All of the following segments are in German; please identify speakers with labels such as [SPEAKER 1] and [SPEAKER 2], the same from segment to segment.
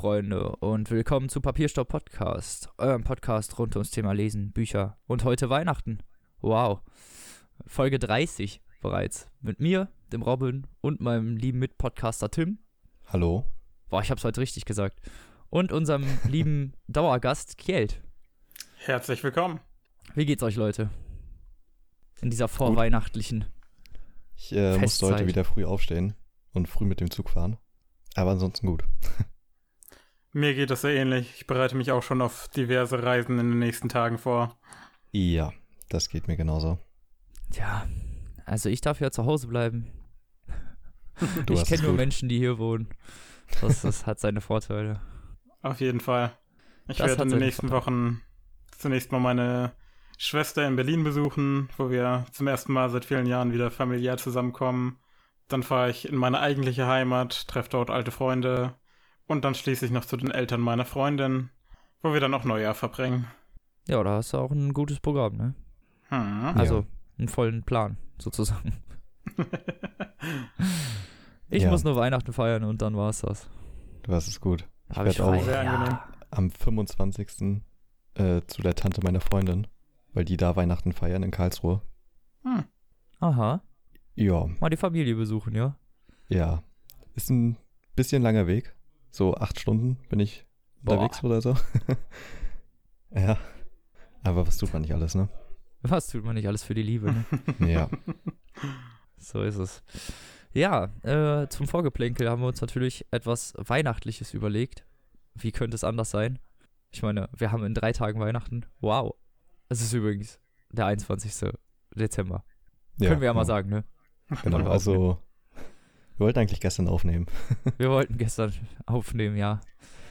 [SPEAKER 1] Freunde und willkommen zu Papierstopp Podcast, eurem Podcast rund ums Thema Lesen, Bücher und heute Weihnachten. Wow. Folge 30 bereits. Mit mir, dem Robin und meinem lieben Mitpodcaster Tim.
[SPEAKER 2] Hallo.
[SPEAKER 1] Boah, ich hab's heute richtig gesagt. Und unserem lieben Dauergast Kjeld.
[SPEAKER 3] Herzlich willkommen.
[SPEAKER 1] Wie geht's euch, Leute? In dieser vorweihnachtlichen.
[SPEAKER 2] Ich äh, musste heute wieder früh aufstehen und früh mit dem Zug fahren. Aber ansonsten gut.
[SPEAKER 3] Mir geht es sehr ähnlich. Ich bereite mich auch schon auf diverse Reisen in den nächsten Tagen vor.
[SPEAKER 2] Ja, das geht mir genauso.
[SPEAKER 1] Tja, also ich darf ja zu Hause bleiben.
[SPEAKER 2] Du
[SPEAKER 1] ich kenne nur. Menschen, die hier wohnen. Das, das hat seine Vorteile.
[SPEAKER 3] Auf jeden Fall. Ich
[SPEAKER 1] Das
[SPEAKER 3] werde in den nächsten
[SPEAKER 1] Vorteile.
[SPEAKER 3] Wochen zunächst mal meine Schwester in Berlin besuchen, wo wir zum ersten Mal seit vielen Jahren wieder familiär zusammenkommen. Dann fahre ich in meine eigentliche Heimat, treffe dort alte Freunde und dann schließe ich noch zu den Eltern meiner Freundin, wo wir dann auch Neujahr verbringen.
[SPEAKER 1] Ja, da hast du auch ein gutes Programm, ne?
[SPEAKER 3] Hm.
[SPEAKER 1] Also einen vollen Plan, sozusagen. Ich
[SPEAKER 2] Ja.
[SPEAKER 1] muss nur Weihnachten feiern und dann war's das.
[SPEAKER 2] Du hast es gut. Ich
[SPEAKER 1] Hab ich
[SPEAKER 2] werde auch
[SPEAKER 3] angenehm.
[SPEAKER 2] am 25. Äh, zu der Tante meiner Freundin, weil die da Weihnachten feiern in Karlsruhe.
[SPEAKER 3] Hm.
[SPEAKER 1] Aha.
[SPEAKER 2] Ja,
[SPEAKER 1] Mal die Familie besuchen, ja?
[SPEAKER 2] ja. Ist ein bisschen langer Weg. So acht Stunden bin ich
[SPEAKER 1] Boah.
[SPEAKER 2] unterwegs oder so. ja. Aber was tut man nicht alles, ne?
[SPEAKER 1] Was tut man nicht alles für die Liebe, ne?
[SPEAKER 2] Ja.
[SPEAKER 1] so ist es. Ja, äh, zum Vorgeplänkel haben wir uns natürlich etwas Weihnachtliches überlegt. Wie könnte es anders sein? Ich meine, wir haben in drei Tagen Weihnachten. Wow. Es ist übrigens der 21. Dezember. Können wir ja mal
[SPEAKER 2] genau.
[SPEAKER 1] sagen, ne?
[SPEAKER 2] Genau, also wir wollten eigentlich gestern aufnehmen.
[SPEAKER 1] Wir wollten gestern aufnehmen, ja.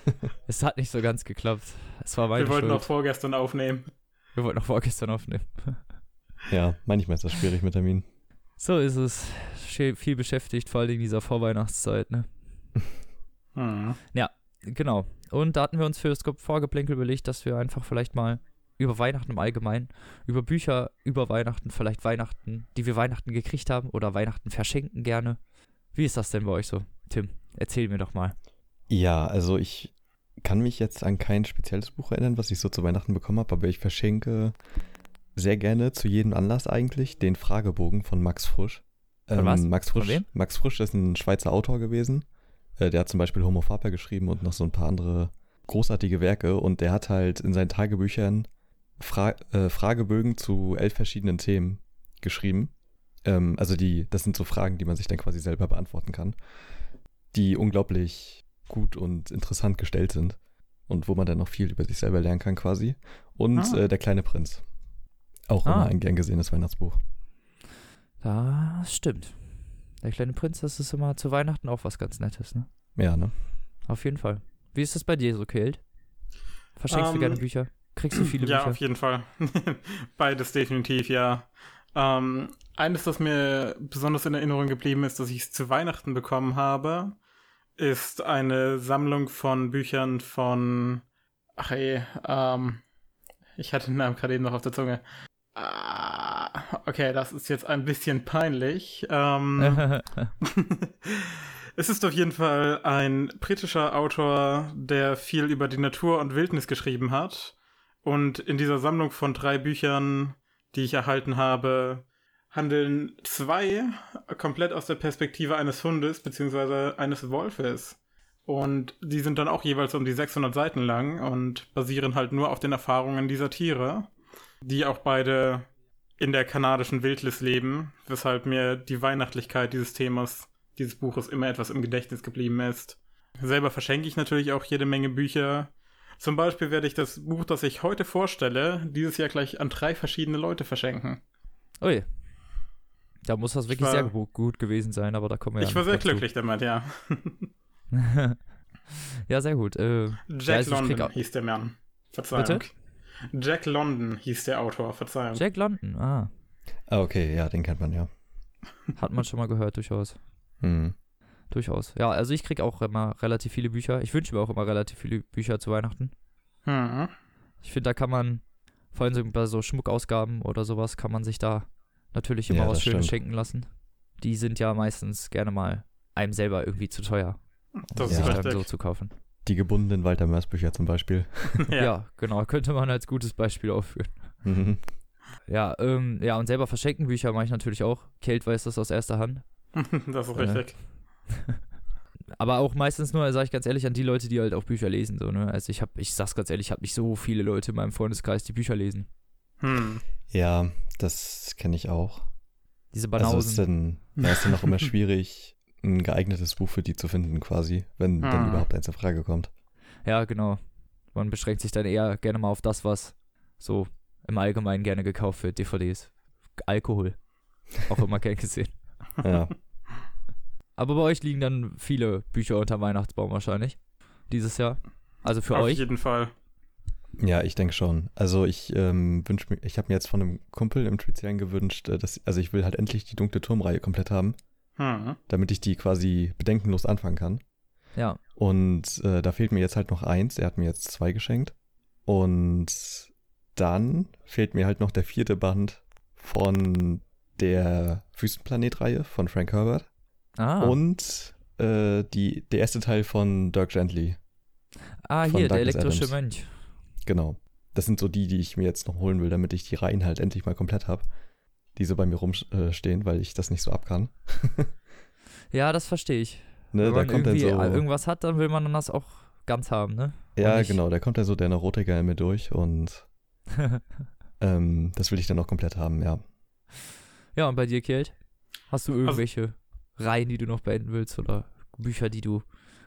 [SPEAKER 1] es hat nicht so ganz geklappt. Es war meine
[SPEAKER 3] Wir wollten
[SPEAKER 1] Schuld.
[SPEAKER 3] auch vorgestern aufnehmen.
[SPEAKER 1] wir wollten auch vorgestern aufnehmen.
[SPEAKER 2] Ja, manchmal ist das schwierig mit Terminen.
[SPEAKER 1] So ist es. Viel beschäftigt, vor allem in dieser Vorweihnachtszeit, ne?
[SPEAKER 3] Hm.
[SPEAKER 1] Genau. Und da hatten wir uns für das Vorgeplänkel überlegt, dass wir einfach vielleicht mal über Weihnachten im Allgemeinen, über Bücher über Weihnachten, vielleicht Weihnachten, die wir Weihnachten gekriegt haben oder Weihnachten verschenken gerne. Wie ist das denn bei euch so, Tim? Erzähl mir doch mal.
[SPEAKER 2] Ja, also ich kann mich jetzt an kein spezielles Buch erinnern, was ich so zu Weihnachten bekommen habe, aber ich verschenke sehr gerne zu jedem Anlass eigentlich den Fragebogen von Max Frisch.
[SPEAKER 1] Von was?
[SPEAKER 2] Max
[SPEAKER 1] Von
[SPEAKER 2] Frisch,
[SPEAKER 1] wem?
[SPEAKER 2] Max Frisch ist ein Schweizer Autor gewesen. Äh, Der hat zum Beispiel Homo Faber geschrieben und noch so ein paar andere großartige Werke und der hat halt in seinen Tagebüchern Fra äh, Fragebögen zu elf verschiedenen Themen geschrieben. Ähm, also die, das sind so Fragen, die man sich dann quasi selber beantworten kann, die unglaublich gut und interessant gestellt sind und wo man dann noch viel über sich selber lernen kann quasi. Und
[SPEAKER 3] Ah.
[SPEAKER 2] äh, Der kleine Prinz. Auch
[SPEAKER 1] Ah.
[SPEAKER 2] immer ein gern gesehenes Weihnachtsbuch.
[SPEAKER 1] Das stimmt. Der kleine Prinz, das ist immer zu Weihnachten auch was ganz Nettes, ne?
[SPEAKER 2] Ja, ne?
[SPEAKER 1] Auf jeden Fall. Wie ist das bei dir so, Kelt? Verschenkst du
[SPEAKER 3] Ähm,
[SPEAKER 1] gerne Bücher? Kriegst du viele
[SPEAKER 3] ja,
[SPEAKER 1] Bücher?
[SPEAKER 3] auf jeden Fall. Beides definitiv, ja. Ähm, eines, das mir besonders in Erinnerung geblieben ist, dass ich es zu Weihnachten bekommen habe, ist eine Sammlung von Büchern von. Ach ey, ähm, ich hatte den Namen gerade eben noch auf der Zunge. Ah, okay, das ist jetzt ein bisschen peinlich. Ähm, es ist auf jeden Fall ein britischer Autor, der viel über die Natur und Wildnis geschrieben hat. Und in dieser Sammlung von drei Büchern, die ich erhalten habe, handeln zwei komplett aus der Perspektive eines Hundes beziehungsweise eines Wolfes. Und die sind dann auch jeweils um die 600 Seiten lang und basieren halt nur auf den Erfahrungen dieser Tiere, die auch beide in der kanadischen Wildnis leben, weshalb mir die Weihnachtlichkeit dieses Themas, dieses Buches immer etwas im Gedächtnis geblieben ist. Selber verschenke ich natürlich auch jede Menge Bücher. Zum Beispiel werde ich das Buch, das ich heute vorstelle, dieses Jahr gleich an drei verschiedene Leute verschenken.
[SPEAKER 1] Ui. Da muss das wirklich
[SPEAKER 3] war-
[SPEAKER 1] sehr gu- gut gewesen sein, aber da kommen wir ja
[SPEAKER 3] ich war
[SPEAKER 1] noch
[SPEAKER 3] sehr
[SPEAKER 1] dazu.
[SPEAKER 3] glücklich damit, ja.
[SPEAKER 1] ja, sehr gut. Äh,
[SPEAKER 3] Jack
[SPEAKER 1] also ich krieg
[SPEAKER 3] London hieß der Mann. Verzeihung. Jack London hieß der Autor, Verzeihung.
[SPEAKER 1] Jack London, ah.
[SPEAKER 2] Ah, okay, ja, den kennt man ja.
[SPEAKER 1] Hat man schon mal gehört, durchaus.
[SPEAKER 2] Hm.
[SPEAKER 1] Durchaus. Ja, also ich krieg auch immer relativ viele Bücher. Ich wünsche mir auch immer relativ viele Bücher zu Weihnachten.
[SPEAKER 3] Hm.
[SPEAKER 1] Ich finde, da kann man, vor allem so bei so Schmuckausgaben oder sowas, kann man sich da natürlich immer
[SPEAKER 2] Ja,
[SPEAKER 1] was
[SPEAKER 2] das
[SPEAKER 1] Schönes
[SPEAKER 2] stimmt.
[SPEAKER 1] schenken lassen. Die sind ja meistens gerne mal einem selber irgendwie zu teuer.
[SPEAKER 3] Das
[SPEAKER 2] Ja.
[SPEAKER 3] ist
[SPEAKER 1] sich dann so zu kaufen.
[SPEAKER 2] Die gebundenen Walter Mörs Bücher zum Beispiel.
[SPEAKER 1] Ja. genau, könnte man als gutes Beispiel aufführen.
[SPEAKER 2] Mhm.
[SPEAKER 1] Ja, ähm, ja, und selber verschenken Bücher mache ich natürlich auch. Kate weiß das aus erster Hand.
[SPEAKER 3] das ist
[SPEAKER 1] Ja.
[SPEAKER 3] richtig.
[SPEAKER 1] Aber auch meistens nur, sage ich ganz ehrlich, an die Leute, die halt auch Bücher lesen. So, ne? Also ich habe, ich sag's ganz ehrlich, ich habe nicht so viele Leute in meinem Freundeskreis, die Bücher lesen.
[SPEAKER 3] Hm.
[SPEAKER 2] Ja, das kenne ich auch.
[SPEAKER 1] Diese
[SPEAKER 2] Also es ist
[SPEAKER 1] Banausen.
[SPEAKER 2] dann, ja, ist dann auch immer schwierig, ein geeignetes Buch für die zu finden, quasi, wenn dann
[SPEAKER 3] Ah.
[SPEAKER 2] überhaupt eins in Frage kommt.
[SPEAKER 1] ja, genau. Man beschränkt sich dann eher gerne mal auf das, was so im Allgemeinen gerne gekauft wird. DVDs. Alkohol. Auch immer gern gesehen.
[SPEAKER 2] Ja.
[SPEAKER 1] Aber bei euch liegen dann viele Bücher unter Weihnachtsbaum wahrscheinlich. Dieses Jahr. Also für
[SPEAKER 3] Auf
[SPEAKER 1] euch.
[SPEAKER 3] jeden Fall.
[SPEAKER 2] Ja, ich denke schon. Also ich ähm, wünsche mir, ich habe mir jetzt von einem Kumpel im Speziellen gewünscht, äh, dass, also ich will halt endlich die dunkle Turmreihe komplett haben,
[SPEAKER 3] Hm.
[SPEAKER 2] damit ich die quasi bedenkenlos anfangen kann.
[SPEAKER 1] Ja.
[SPEAKER 2] Und äh, da fehlt mir jetzt halt noch eins. Er hat mir jetzt zwei geschenkt. Und dann fehlt mir halt noch der vierte Band von der Wüstenplanet-Reihe von Frank Herbert.
[SPEAKER 1] Ah,
[SPEAKER 2] Und äh, die, der erste Teil von Dirk Gently.
[SPEAKER 1] ah
[SPEAKER 2] von
[SPEAKER 1] hier, der
[SPEAKER 2] Douglas
[SPEAKER 1] elektrische
[SPEAKER 2] Adams.
[SPEAKER 1] Mönch.
[SPEAKER 2] Genau. Das sind so die, die ich mir jetzt noch holen will, damit ich die Reihen halt endlich mal komplett habe. Die so bei mir rumstehen, weil ich das nicht so ab kann.
[SPEAKER 1] Ja, das verstehe ich.
[SPEAKER 2] Ne,
[SPEAKER 1] Wenn
[SPEAKER 2] da
[SPEAKER 1] man
[SPEAKER 2] kommt dann
[SPEAKER 1] irgendwie
[SPEAKER 2] so.
[SPEAKER 1] irgendwas hat, dann will man dann das auch ganz haben, ne?
[SPEAKER 2] Ja, genau, da kommt dann so der Neurotiker in mir durch und ähm, das will ich dann auch komplett haben, ja.
[SPEAKER 1] ja, und bei dir, Kate? Hast
[SPEAKER 2] Also
[SPEAKER 1] du irgendwelche Reihen, die du noch beenden willst oder Bücher, die du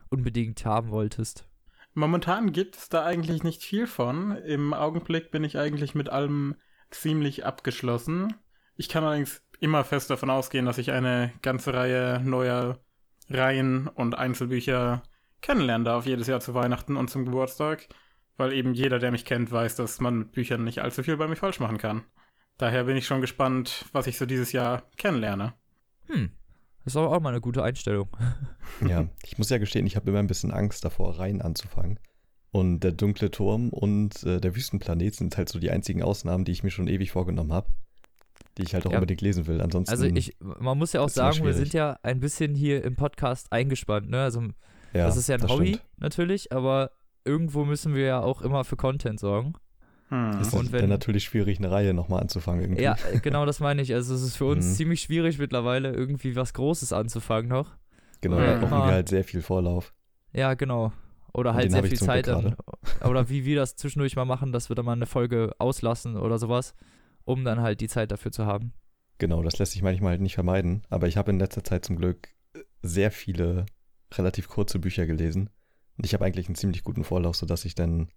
[SPEAKER 1] unbedingt haben wolltest?
[SPEAKER 3] Momentan gibt es da eigentlich nicht viel von. Im Augenblick bin ich eigentlich mit allem ziemlich abgeschlossen. Ich kann allerdings immer fest davon ausgehen, dass ich eine ganze Reihe neuer Reihen und Einzelbücher kennenlernen darf, jedes Jahr zu Weihnachten und zum Geburtstag, weil eben jeder, der mich kennt, weiß, dass man mit Büchern nicht allzu viel bei mir falsch machen kann. Daher bin ich schon gespannt, was ich so dieses Jahr kennenlerne.
[SPEAKER 1] Hm, das ist aber auch mal eine gute Einstellung.
[SPEAKER 2] Ja, ich muss ja gestehen, ich habe immer ein bisschen Angst davor, Reihen anzufangen. Und der dunkle Turm und äh, der Wüstenplanet sind halt so die einzigen Ausnahmen, die ich mir schon ewig vorgenommen habe. Die ich halt auch
[SPEAKER 1] Ja.
[SPEAKER 2] unbedingt lesen will. Ansonsten.
[SPEAKER 1] Also ich, man muss ja auch sagen, wir sind ja ein bisschen hier im Podcast eingespannt, ne? Also
[SPEAKER 2] ja,
[SPEAKER 1] das ist ja ein Hobby
[SPEAKER 2] stimmt.
[SPEAKER 1] natürlich, aber irgendwo müssen wir ja auch immer für Content sorgen.
[SPEAKER 3] Hm.
[SPEAKER 2] Es ist
[SPEAKER 1] Und wenn-
[SPEAKER 2] dann natürlich schwierig, eine Reihe nochmal anzufangen irgendwie.
[SPEAKER 1] Ja, äh, genau das meine ich. Also es ist für uns
[SPEAKER 2] Mhm.
[SPEAKER 1] ziemlich schwierig mittlerweile irgendwie was Großes anzufangen noch.
[SPEAKER 2] Genau, da brauchen wir halt sehr viel Vorlauf.
[SPEAKER 1] Ja, genau. Oder halt sehr viel Zeit dann. Oder wie wir das zwischendurch mal machen, dass wir dann mal eine Folge auslassen oder sowas, um dann halt die Zeit dafür zu haben.
[SPEAKER 2] Genau, das lässt sich manchmal halt nicht vermeiden. Aber ich habe in letzter Zeit zum Glück sehr viele relativ kurze Bücher gelesen. Und ich habe eigentlich einen ziemlich guten Vorlauf, sodass ich dann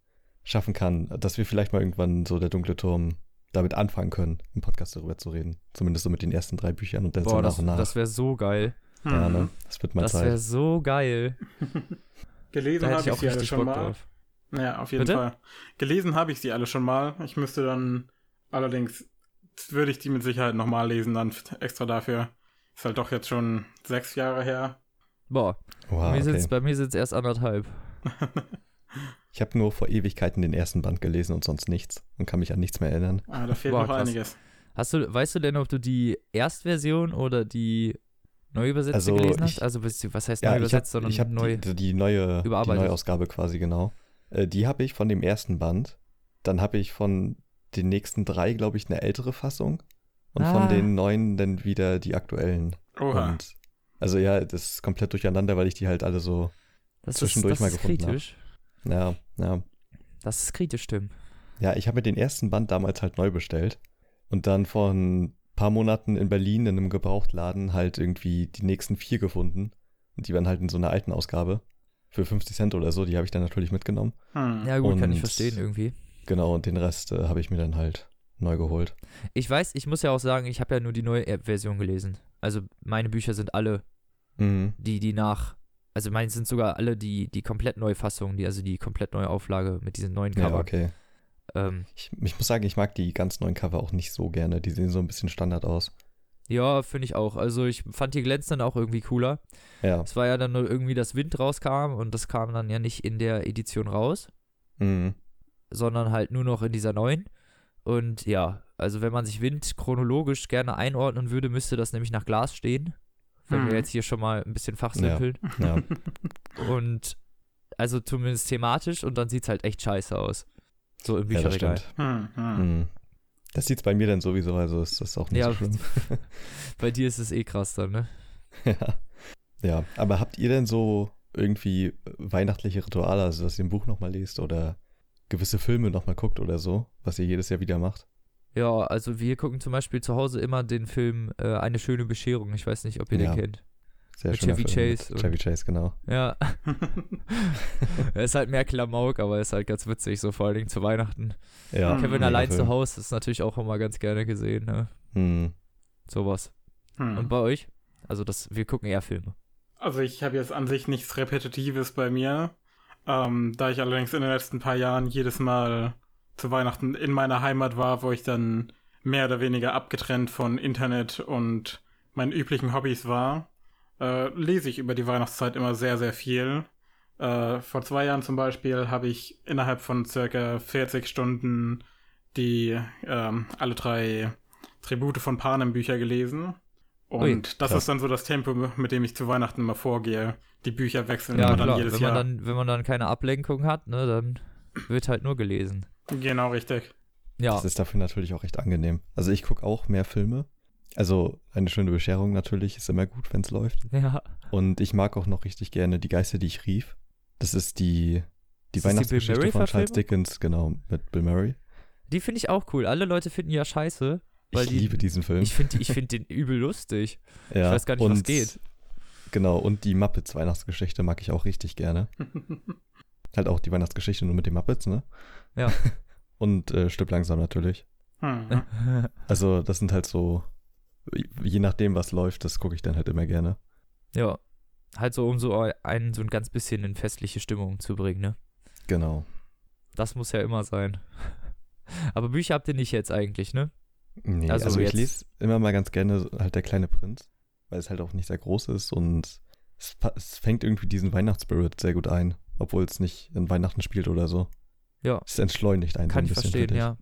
[SPEAKER 2] schaffen kann, dass wir vielleicht mal irgendwann so der dunkle Turm damit anfangen können, im Podcast darüber zu reden. Zumindest so mit den ersten drei Büchern und dann so
[SPEAKER 1] Boah,
[SPEAKER 2] nach
[SPEAKER 1] das,
[SPEAKER 2] und nach.
[SPEAKER 1] das wäre so geil.
[SPEAKER 3] Hm.
[SPEAKER 2] ja, ne? Das wird mal
[SPEAKER 1] Das wäre so geil.
[SPEAKER 3] Gelesen habe
[SPEAKER 1] ich
[SPEAKER 3] ich sie alle schon
[SPEAKER 1] Bock
[SPEAKER 3] mal.
[SPEAKER 1] drauf.
[SPEAKER 3] Ja, auf jeden
[SPEAKER 1] Bitte?
[SPEAKER 3] Fall. Gelesen habe ich sie alle schon mal. Ich müsste dann allerdings würde ich die mit Sicherheit nochmal lesen, dann extra dafür. Ist halt doch jetzt schon sechs Jahre her.
[SPEAKER 1] Boah,
[SPEAKER 2] Wow,
[SPEAKER 1] bei mir
[SPEAKER 2] okay.
[SPEAKER 1] sind's- bei mir sind es erst anderthalb.
[SPEAKER 2] Ich habe nur vor Ewigkeiten den ersten Band gelesen und sonst nichts und kann mich an nichts mehr erinnern.
[SPEAKER 3] Ah, da fehlt
[SPEAKER 1] Boah,
[SPEAKER 3] noch
[SPEAKER 1] krass.
[SPEAKER 3] einiges.
[SPEAKER 1] Hast du, weißt du denn, ob du die Erstversion oder die neu übersetzte
[SPEAKER 2] Also,
[SPEAKER 1] gelesen hast?
[SPEAKER 2] ich-
[SPEAKER 1] Also was heißt
[SPEAKER 2] Ja,
[SPEAKER 1] neu übersetzt,
[SPEAKER 2] habe
[SPEAKER 1] sondern
[SPEAKER 2] ich
[SPEAKER 1] neu.
[SPEAKER 2] die, die, neue, die. Neuausgabe quasi, genau. Äh, die habe ich von dem ersten Band. Dann habe ich von den nächsten drei, glaube ich, eine ältere Fassung. Und
[SPEAKER 1] Ah.
[SPEAKER 2] von den neuen dann wieder die aktuellen.
[SPEAKER 3] Oha.
[SPEAKER 2] Und also ja, das ist komplett durcheinander, weil ich die halt alle so,
[SPEAKER 1] das
[SPEAKER 2] zwischendurch
[SPEAKER 1] ist, das
[SPEAKER 2] mal
[SPEAKER 1] ist
[SPEAKER 2] gefunden hab. Ja, ja.
[SPEAKER 1] Das ist kritisch, Tim.
[SPEAKER 2] Ja, ich habe mir den ersten Band damals halt neu bestellt. Und dann vor ein paar Monaten in Berlin in einem Gebrauchtladen halt irgendwie die nächsten vier gefunden. Und die waren halt in so einer alten Ausgabe. Für 50 Cent oder so, die habe ich dann natürlich mitgenommen.
[SPEAKER 3] Hm.
[SPEAKER 1] Ja, gut, kann ich
[SPEAKER 2] Und-
[SPEAKER 1] verstehen irgendwie.
[SPEAKER 2] Genau, und den Rest äh, habe ich mir dann halt neu geholt.
[SPEAKER 1] Ich weiß, ich muss ja auch sagen, ich habe ja nur die neue Version gelesen. Also meine Bücher sind alle
[SPEAKER 2] Mhm.
[SPEAKER 1] die, die nach, also meine sind sogar alle die, die komplett neue Fassung, die, also die komplett neue Auflage mit diesen neuen
[SPEAKER 2] Ja,
[SPEAKER 1] Cover.
[SPEAKER 2] okay.
[SPEAKER 1] ähm,
[SPEAKER 2] Ich, ich muss sagen, ich mag die ganz neuen Cover auch nicht so gerne. Die sehen so ein bisschen Standard aus.
[SPEAKER 1] ja, finde ich auch. Also ich fand die glänzenden auch irgendwie cooler.
[SPEAKER 2] Ja.
[SPEAKER 1] Es war ja dann nur irgendwie, dass Wind rauskam und das kam dann ja nicht in der Edition raus,
[SPEAKER 2] Mhm.
[SPEAKER 1] sondern halt nur noch in dieser neuen. Und ja, also wenn man sich Wind chronologisch gerne einordnen würde, müsste das nämlich nach Glas stehen. Wenn
[SPEAKER 3] Hm.
[SPEAKER 1] wir jetzt hier schon mal ein bisschen fachsimpeln.
[SPEAKER 2] Ja.
[SPEAKER 1] Und also zumindest thematisch und dann sieht es halt echt scheiße aus. So im
[SPEAKER 2] ja, das
[SPEAKER 1] Bücherregal.
[SPEAKER 2] stimmt.
[SPEAKER 3] Hm, hm.
[SPEAKER 2] Hm. Das sieht's bei mir dann sowieso, also ist das auch nicht
[SPEAKER 1] Ja.
[SPEAKER 2] so schlimm.
[SPEAKER 1] Bei dir ist es eh krass dann, ne?
[SPEAKER 2] ja. ja, aber habt ihr denn so irgendwie weihnachtliche Rituale, also dass ihr ein Buch nochmal lest oder gewisse Filme nochmal guckt oder so, was ihr jedes Jahr wieder macht?
[SPEAKER 1] Ja, also wir gucken zum Beispiel zu Hause immer den Film äh, Eine schöne Bescherung. Ich weiß nicht, ob ihr
[SPEAKER 2] Ja.
[SPEAKER 1] den kennt.
[SPEAKER 2] Sehr
[SPEAKER 1] Mit Chevy
[SPEAKER 2] Film
[SPEAKER 1] Chase
[SPEAKER 2] Mit Chevy Chase, genau.
[SPEAKER 1] Ja, er ist halt mehr Klamauk, aber ist halt ganz witzig, so vor allen Dingen zu Weihnachten.
[SPEAKER 2] Ja,
[SPEAKER 3] Hm.
[SPEAKER 1] Kevin allein zu
[SPEAKER 2] Film.
[SPEAKER 1] Hause ist natürlich auch immer ganz gerne gesehen, ne?
[SPEAKER 2] Hm.
[SPEAKER 1] Sowas.
[SPEAKER 3] Hm.
[SPEAKER 1] Und bei euch? Also das, wir gucken eher Filme.
[SPEAKER 3] Also ich habe jetzt an sich nichts Repetitives bei mir. Ähm, da ich allerdings in den letzten paar Jahren jedes Mal zu Weihnachten in meiner Heimat war, wo ich dann mehr oder weniger abgetrennt von Internet und meinen üblichen Hobbys war, äh, lese ich über die Weihnachtszeit immer sehr, sehr viel. Äh, vor zwei Jahren zum Beispiel habe ich innerhalb von circa 40 Stunden die ähm, alle drei Tribute von Panem Bücher gelesen. Und
[SPEAKER 1] Ui,
[SPEAKER 3] das ist dann so das Tempo, mit dem ich zu Weihnachten immer vorgehe. Die Bücher wechseln
[SPEAKER 1] Ja,
[SPEAKER 3] immer dann
[SPEAKER 1] klar.
[SPEAKER 3] jedes
[SPEAKER 1] Wenn
[SPEAKER 3] Jahr.
[SPEAKER 1] man, dann, wenn man dann keine Ablenkung hat, ne, dann wird halt nur gelesen.
[SPEAKER 3] Genau, richtig.
[SPEAKER 1] Ja,
[SPEAKER 2] Das ist dafür natürlich auch recht angenehm. Also ich gucke auch mehr Filme. Also eine schöne Bescherung natürlich ist immer gut, wenn es läuft.
[SPEAKER 1] ja.
[SPEAKER 2] Und ich mag auch noch richtig gerne Die Geister, die ich rief. Das ist die, die
[SPEAKER 1] Ist das die
[SPEAKER 2] Weihnachtsgeschichte von Charles? Dickens, genau, mit Bill Murray.
[SPEAKER 1] Die finde ich auch cool. Alle Leute finden ja scheiße. Weil
[SPEAKER 2] ich
[SPEAKER 1] die,
[SPEAKER 2] liebe diesen Film.
[SPEAKER 1] Ich finde ich find den übel lustig.
[SPEAKER 2] ja,
[SPEAKER 1] weiß gar nicht, was
[SPEAKER 2] und-
[SPEAKER 1] geht.
[SPEAKER 2] Genau, und die Muppets Weihnachtsgeschichte mag ich auch richtig gerne. Halt auch die Weihnachtsgeschichte nur mit den Muppets, ne?
[SPEAKER 1] Ja.
[SPEAKER 2] und äh, Stück langsam natürlich.
[SPEAKER 3] Hm.
[SPEAKER 2] Also das sind halt so, je nachdem, was läuft, das gucke ich dann halt immer gerne.
[SPEAKER 1] ja. Halt so, um so einen so ein ganz bisschen in festliche Stimmung zu bringen, ne?
[SPEAKER 2] Genau.
[SPEAKER 1] Das muss ja immer sein. Aber Bücher habt ihr nicht jetzt eigentlich, ne?
[SPEAKER 2] Nee,
[SPEAKER 1] Also
[SPEAKER 2] also, ich
[SPEAKER 1] jetzt-
[SPEAKER 2] lese immer mal ganz gerne halt der kleine Prinz, weil es halt auch nicht sehr groß ist und es, es fängt irgendwie diesen Weihnachtsspirit sehr gut ein, obwohl es nicht in Weihnachten spielt oder so.
[SPEAKER 1] Ja.
[SPEAKER 2] Es entschleunigt einen
[SPEAKER 1] Kann
[SPEAKER 2] so
[SPEAKER 1] ich
[SPEAKER 2] ein bisschen.
[SPEAKER 1] verstehen, ja.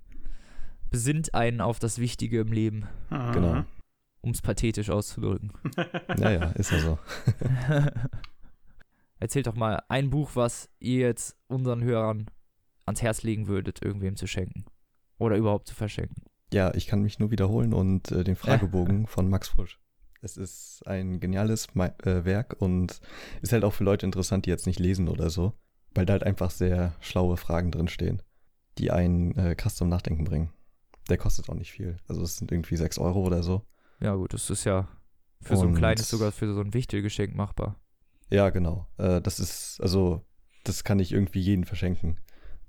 [SPEAKER 1] Besinnt einen auf das Wichtige im Leben,
[SPEAKER 3] Hm.
[SPEAKER 2] Genau.
[SPEAKER 1] um es pathetisch auszudrücken.
[SPEAKER 2] Naja, ist ja so.
[SPEAKER 1] Erzählt doch mal ein Buch, was ihr jetzt unseren Hörern ans Herz legen würdet, irgendwem zu schenken. Oder überhaupt zu verschenken.
[SPEAKER 2] Ja, ich kann mich nur wiederholen und äh, den Fragebogen von Max Frisch. Es ist ein geniales äh, Werk und ist halt auch für Leute interessant, die jetzt nicht lesen oder so, weil da halt einfach sehr schlaue Fragen drin stehen, die einen äh, krass zum Nachdenken bringen. Der kostet auch nicht viel. Also es sind irgendwie 6 Euro oder so.
[SPEAKER 1] Ja, gut, das ist ja für so ein
[SPEAKER 2] Und-
[SPEAKER 1] kleines, sogar für so ein Wichtelgeschenk machbar.
[SPEAKER 2] Ja, genau. Äh, das ist, also, das kann ich irgendwie jeden verschenken.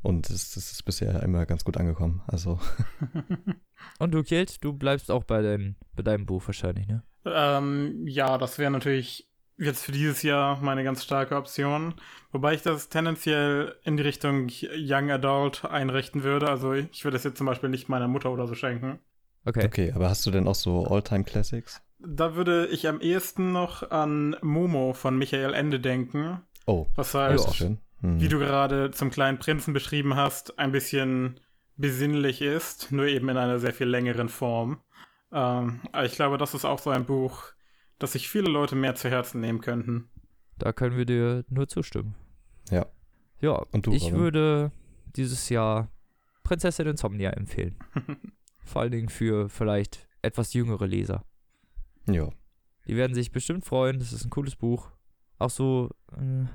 [SPEAKER 2] Und das, das ist bisher immer ganz gut angekommen. Also,
[SPEAKER 1] Und du, Kilt, du bleibst auch bei, dein, bei deinem Buch wahrscheinlich, ne?
[SPEAKER 3] Ähm, ja, das wäre natürlich jetzt für dieses Jahr meine ganz starke Option. Wobei ich das tendenziell in die Richtung Young Adult einrichten würde. Also ich würde es jetzt zum Beispiel nicht meiner Mutter oder so schenken.
[SPEAKER 1] Okay.
[SPEAKER 2] okay, aber hast du denn auch so All-Time-Classics?
[SPEAKER 3] Da würde ich am ehesten noch an Momo von Michael Ende denken.
[SPEAKER 2] Oh,
[SPEAKER 3] Was halt,
[SPEAKER 2] das ist schön. Hm.
[SPEAKER 3] wie du gerade zum kleinen Prinzen beschrieben hast, ein bisschen besinnlich ist, nur eben in einer sehr viel längeren Form. Ähm, ich glaube, das ist auch so ein Buch, das sich viele Leute mehr zu Herzen nehmen könnten.
[SPEAKER 1] Da können wir dir nur zustimmen.
[SPEAKER 2] Ja.
[SPEAKER 1] Ja,
[SPEAKER 2] Und du,
[SPEAKER 1] ich
[SPEAKER 2] Robin?
[SPEAKER 1] würde dieses Jahr Prinzessin Insomnia empfehlen. Vor allen Dingen für vielleicht etwas jüngere Leser.
[SPEAKER 2] Ja.
[SPEAKER 1] Die werden sich bestimmt freuen. Das ist ein cooles Buch. Auch so äh,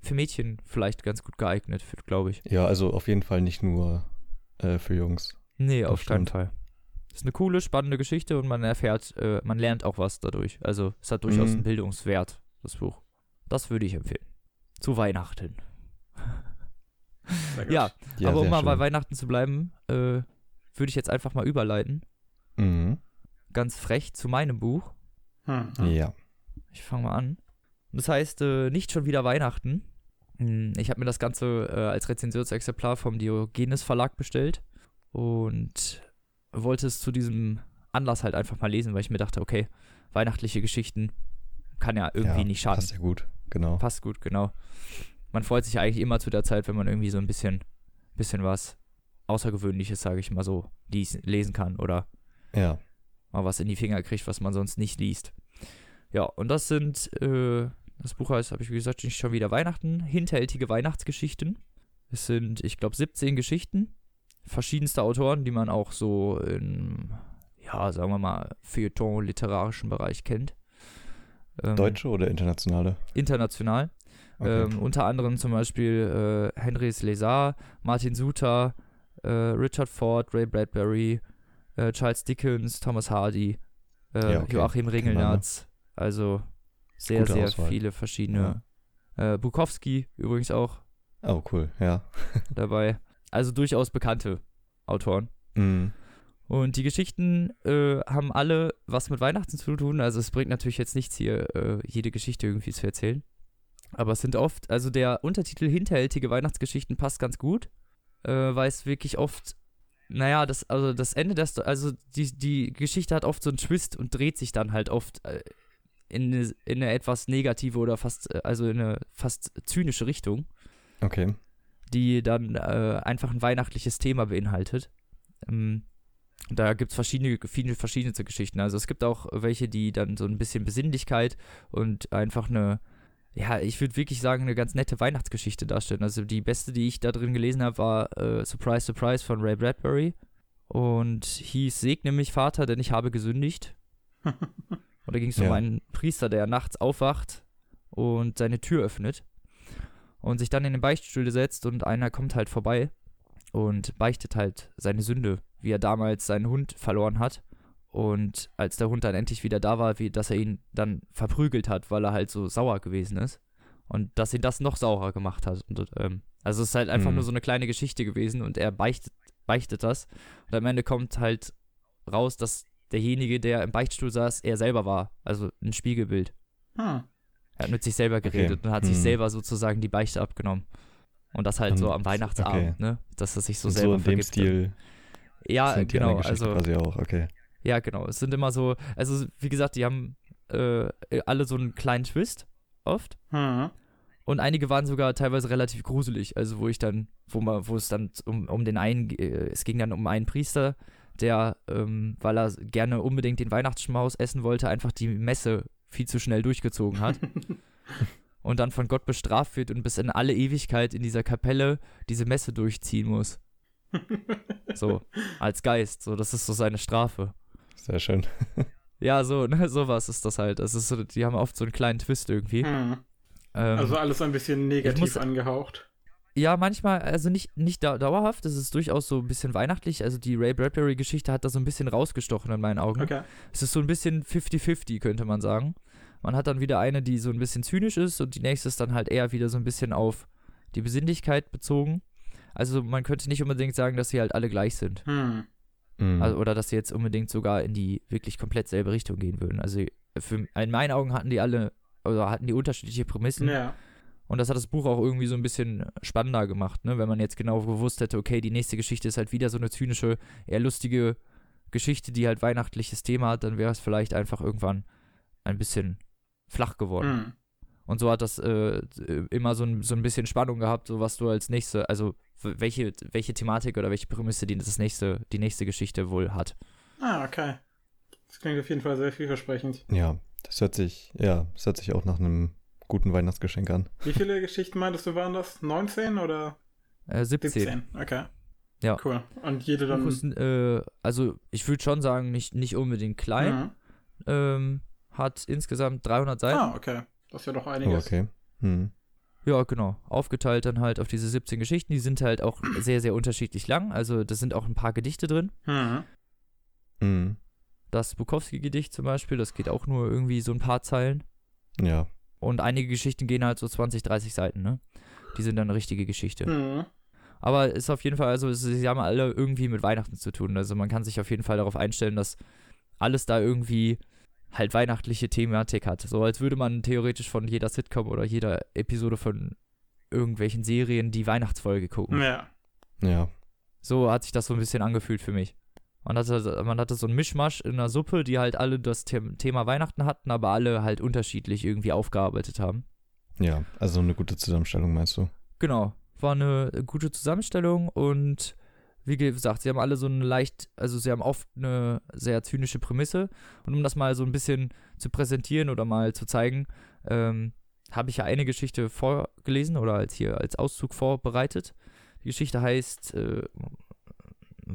[SPEAKER 1] für Mädchen vielleicht ganz gut geeignet, glaube ich.
[SPEAKER 2] Ja, also auf jeden Fall nicht nur äh, für Jungs.
[SPEAKER 1] Nee,
[SPEAKER 2] Das
[SPEAKER 1] auf keinen. Fall. Ist eine coole, spannende Geschichte und man erfährt, äh, man lernt auch was dadurch. Also es hat durchaus
[SPEAKER 2] Mhm.
[SPEAKER 1] einen Bildungswert, das Buch. Das würde ich empfehlen. Zu Weihnachten. Ja,
[SPEAKER 2] Ja,
[SPEAKER 1] aber um mal bei. Weihnachten zu bleiben, äh, würde ich jetzt einfach mal überleiten.
[SPEAKER 2] Mhm.
[SPEAKER 1] Ganz frech zu meinem Buch.
[SPEAKER 3] Hm.
[SPEAKER 2] Ja.
[SPEAKER 1] Ich fange mal an. Das heißt, äh, nicht schon wieder Weihnachten. Hm, Ich habe mir das Ganze äh, als Rezensionsexemplar vom Diogenes Verlag bestellt und wollte es zu diesem Anlass halt einfach mal lesen, weil ich mir dachte, okay, weihnachtliche Geschichten kann ja irgendwie
[SPEAKER 2] ja,
[SPEAKER 1] nicht schaden.
[SPEAKER 2] Passt ja gut, genau.
[SPEAKER 1] Passt gut, genau. Man freut sich eigentlich immer zu der Zeit, wenn man irgendwie so ein bisschen, bisschen was Außergewöhnliches, sage ich mal so, lesen kann oder
[SPEAKER 2] Ja.
[SPEAKER 1] mal was in die Finger kriegt, was man sonst nicht liest. Ja, und das sind, äh, das Buch heißt, habe ich wie gesagt, schon wieder Weihnachten, hinterhältige Weihnachtsgeschichten. Es sind, ich glaube, 17 Geschichten, verschiedenste Autoren, die man auch so in, ja, sagen wir mal, Feuilleton-literarischen Bereich kennt. Ähm,
[SPEAKER 2] Deutsche oder internationale?
[SPEAKER 1] International.
[SPEAKER 2] Okay.
[SPEAKER 1] Ähm, unter anderem zum Beispiel äh, Henry Slesar, Martin Suter, äh, Richard Ford, Ray Bradbury, äh, Charles Dickens, Thomas Hardy, äh,
[SPEAKER 2] Ja, okay.
[SPEAKER 1] Joachim
[SPEAKER 2] ne?
[SPEAKER 1] Ringelnatz. Also sehr,
[SPEAKER 2] Gute
[SPEAKER 1] sehr
[SPEAKER 2] Auswahl.
[SPEAKER 1] viele verschiedene. Äh, Bukowski übrigens auch
[SPEAKER 2] Oh, cool, ja.
[SPEAKER 1] dabei. Also durchaus bekannte Autoren.
[SPEAKER 2] Mhm.
[SPEAKER 1] Und die Geschichten äh, haben alle was mit Weihnachten zu tun. Also es bringt natürlich jetzt nichts hier, äh, jede Geschichte irgendwie zu erzählen. Aber es sind oft, also der Untertitel hinterhältige Weihnachtsgeschichten passt ganz gut, äh, weil es wirklich oft, naja, das, also das Ende des, also die, die Geschichte hat oft so einen Twist und dreht sich dann halt oft äh, in, eine, in eine etwas negative oder fast, äh, also in eine fast zynische Richtung
[SPEAKER 2] Okay.
[SPEAKER 1] Die dann äh, einfach ein weihnachtliches Thema beinhaltet. Ähm, da gibt es verschiedene, viele verschiedenste Geschichten. Also es gibt auch welche, die dann so ein bisschen Besinnlichkeit und einfach eine, ja, ich würde wirklich sagen, eine ganz nette Weihnachtsgeschichte darstellen. Also die beste, die ich da drin gelesen habe, war äh, Surprise, Surprise von Ray Bradbury und hieß Segne mich, Vater, denn ich habe gesündigt. Und da ging es um
[SPEAKER 2] Ja.
[SPEAKER 1] einen Priester, der nachts aufwacht und seine Tür öffnet und sich dann in den Beichtstuhl setzt und einer kommt halt vorbei und beichtet halt seine Sünde, wie er damals seinen Hund verloren hat. Und als der Hund dann endlich wieder da war, wie dass er ihn dann verprügelt hat, weil er halt so sauer gewesen ist. Und dass ihn das noch saurer gemacht hat. Und, ähm, also es ist halt einfach
[SPEAKER 2] Mhm.
[SPEAKER 1] nur so eine kleine Geschichte gewesen und er beichtet, beichtet das. Und am Ende kommt halt raus, dass derjenige, der im Beichtstuhl saß, er selber war. Also ein Spiegelbild.
[SPEAKER 3] Hm.
[SPEAKER 1] Er hat mit sich selber geredet und hat sich
[SPEAKER 2] Mhm.
[SPEAKER 1] selber sozusagen die Beichte abgenommen. Und das halt
[SPEAKER 2] Und-
[SPEAKER 1] so am Weihnachtsabend,
[SPEAKER 2] okay.
[SPEAKER 1] ne? Dass er sich so
[SPEAKER 2] Und
[SPEAKER 1] selber
[SPEAKER 2] so in dem
[SPEAKER 1] vergibt.
[SPEAKER 2] Stil
[SPEAKER 1] Ja,
[SPEAKER 2] sind die
[SPEAKER 1] genau. Also,
[SPEAKER 2] quasi auch, okay.
[SPEAKER 1] ja, genau. Es sind immer so, also wie gesagt, die haben äh, alle so einen kleinen Twist oft.
[SPEAKER 3] Hm.
[SPEAKER 1] Und einige waren sogar teilweise relativ gruselig. Also wo ich dann, wo man, wo es dann um, um den einen, äh, es ging dann um einen Priester, der, ähm, weil er gerne unbedingt den Weihnachtsschmaus essen wollte, einfach die Messe viel zu schnell durchgezogen hat. und dann von Gott bestraft wird und bis in alle Ewigkeit in dieser Kapelle diese Messe durchziehen muss. So, als Geist. So, das ist so seine Strafe.
[SPEAKER 2] Sehr schön.
[SPEAKER 1] Ja, so, ne, sowas ist das halt. Das ist so, die haben oft so einen kleinen Twist irgendwie.
[SPEAKER 3] Hm.
[SPEAKER 1] Ähm,
[SPEAKER 3] Also alles ein bisschen negativ
[SPEAKER 1] muss-
[SPEAKER 3] angehaucht.
[SPEAKER 1] Ja, manchmal, also nicht, nicht dau dauerhaft, es ist durchaus so ein bisschen weihnachtlich. Also die Ray Bradbury-Geschichte hat da so ein bisschen rausgestochen in meinen Augen.
[SPEAKER 3] Okay.
[SPEAKER 1] Es ist so ein bisschen 50-50, könnte man sagen. Man hat dann wieder eine, die so ein bisschen zynisch ist und die nächste ist dann halt eher wieder so ein bisschen auf die Besinnlichkeit bezogen. Also man könnte nicht unbedingt sagen, dass sie halt alle gleich sind.
[SPEAKER 3] Hm.
[SPEAKER 2] Mhm.
[SPEAKER 1] Also, oder dass sie jetzt unbedingt sogar in die wirklich komplett selbe Richtung gehen würden. Also für, in meinen Augen hatten die alle, oder hatten die unterschiedliche Prämissen.
[SPEAKER 3] Ja.
[SPEAKER 1] Und das hat das Buch auch irgendwie so ein bisschen spannender gemacht, ne? Wenn man jetzt genau gewusst hätte, okay, die nächste Geschichte ist halt wieder so eine zynische, eher lustige Geschichte, die halt weihnachtliches Thema hat, dann wäre es vielleicht einfach irgendwann ein bisschen flach geworden.
[SPEAKER 3] Hm.
[SPEAKER 1] Und so hat das äh, immer so ein, so ein bisschen Spannung gehabt, so was du als nächste, also welche, welche Thematik oder welche Prämisse die, das nächste, die nächste Geschichte wohl hat.
[SPEAKER 3] Ah, okay. Das klingt auf jeden Fall sehr vielversprechend.
[SPEAKER 2] ja, das hört sich, ja, das hört sich auch nach einem guten Weihnachtsgeschenk an.
[SPEAKER 3] Wie viele Geschichten meintest du waren das? 19 oder
[SPEAKER 1] Äh, 17.
[SPEAKER 3] 17? Okay.
[SPEAKER 1] Ja.
[SPEAKER 3] Cool. Und jede dann.
[SPEAKER 1] Ist, äh, also ich würde schon sagen, nicht, nicht unbedingt klein.
[SPEAKER 3] Mhm.
[SPEAKER 1] Ähm, hat insgesamt 300 Seiten.
[SPEAKER 3] Ah, okay. Das ist ja doch
[SPEAKER 2] Oh,
[SPEAKER 3] einiges.
[SPEAKER 2] okay. Mhm.
[SPEAKER 1] Ja, genau. Aufgeteilt dann halt auf diese 17 Geschichten. Die sind halt auch sehr, sehr unterschiedlich lang. Also da sind auch ein paar Gedichte drin.
[SPEAKER 3] Mhm.
[SPEAKER 2] Mhm.
[SPEAKER 1] Das Bukowski-Gedicht zum Beispiel, das geht auch nur irgendwie so ein paar Zeilen.
[SPEAKER 2] Ja,
[SPEAKER 1] Und einige Geschichten gehen halt so 20, 30 Seiten, ne? Die sind dann eine richtige Geschichte.
[SPEAKER 3] Mhm.
[SPEAKER 1] Aber ist auf jeden Fall, also sie haben alle irgendwie mit Weihnachten zu tun. Also man kann sich auf jeden Fall darauf einstellen, dass alles da irgendwie halt weihnachtliche Thematik hat. So als würde man theoretisch von jeder Sitcom oder jeder Episode von irgendwelchen Serien die Weihnachtsfolge gucken.
[SPEAKER 3] Ja.
[SPEAKER 2] ja.
[SPEAKER 1] So hat sich das so ein bisschen angefühlt für mich. Man hatte, man hatte so ein Mischmasch in einer Suppe, die halt alle das The Thema Weihnachten hatten, aber alle halt unterschiedlich irgendwie aufgearbeitet haben.
[SPEAKER 2] Ja, also eine gute Zusammenstellung meinst du?
[SPEAKER 1] Genau, war eine gute Zusammenstellung und wie gesagt, sie haben alle so eine leicht, also sie haben oft eine sehr zynische Prämisse. Und um das mal so ein bisschen zu präsentieren oder mal zu zeigen, ähm, habe ich ja eine Geschichte vorgelesen oder als hier als Auszug vorbereitet. Die Geschichte heißt äh,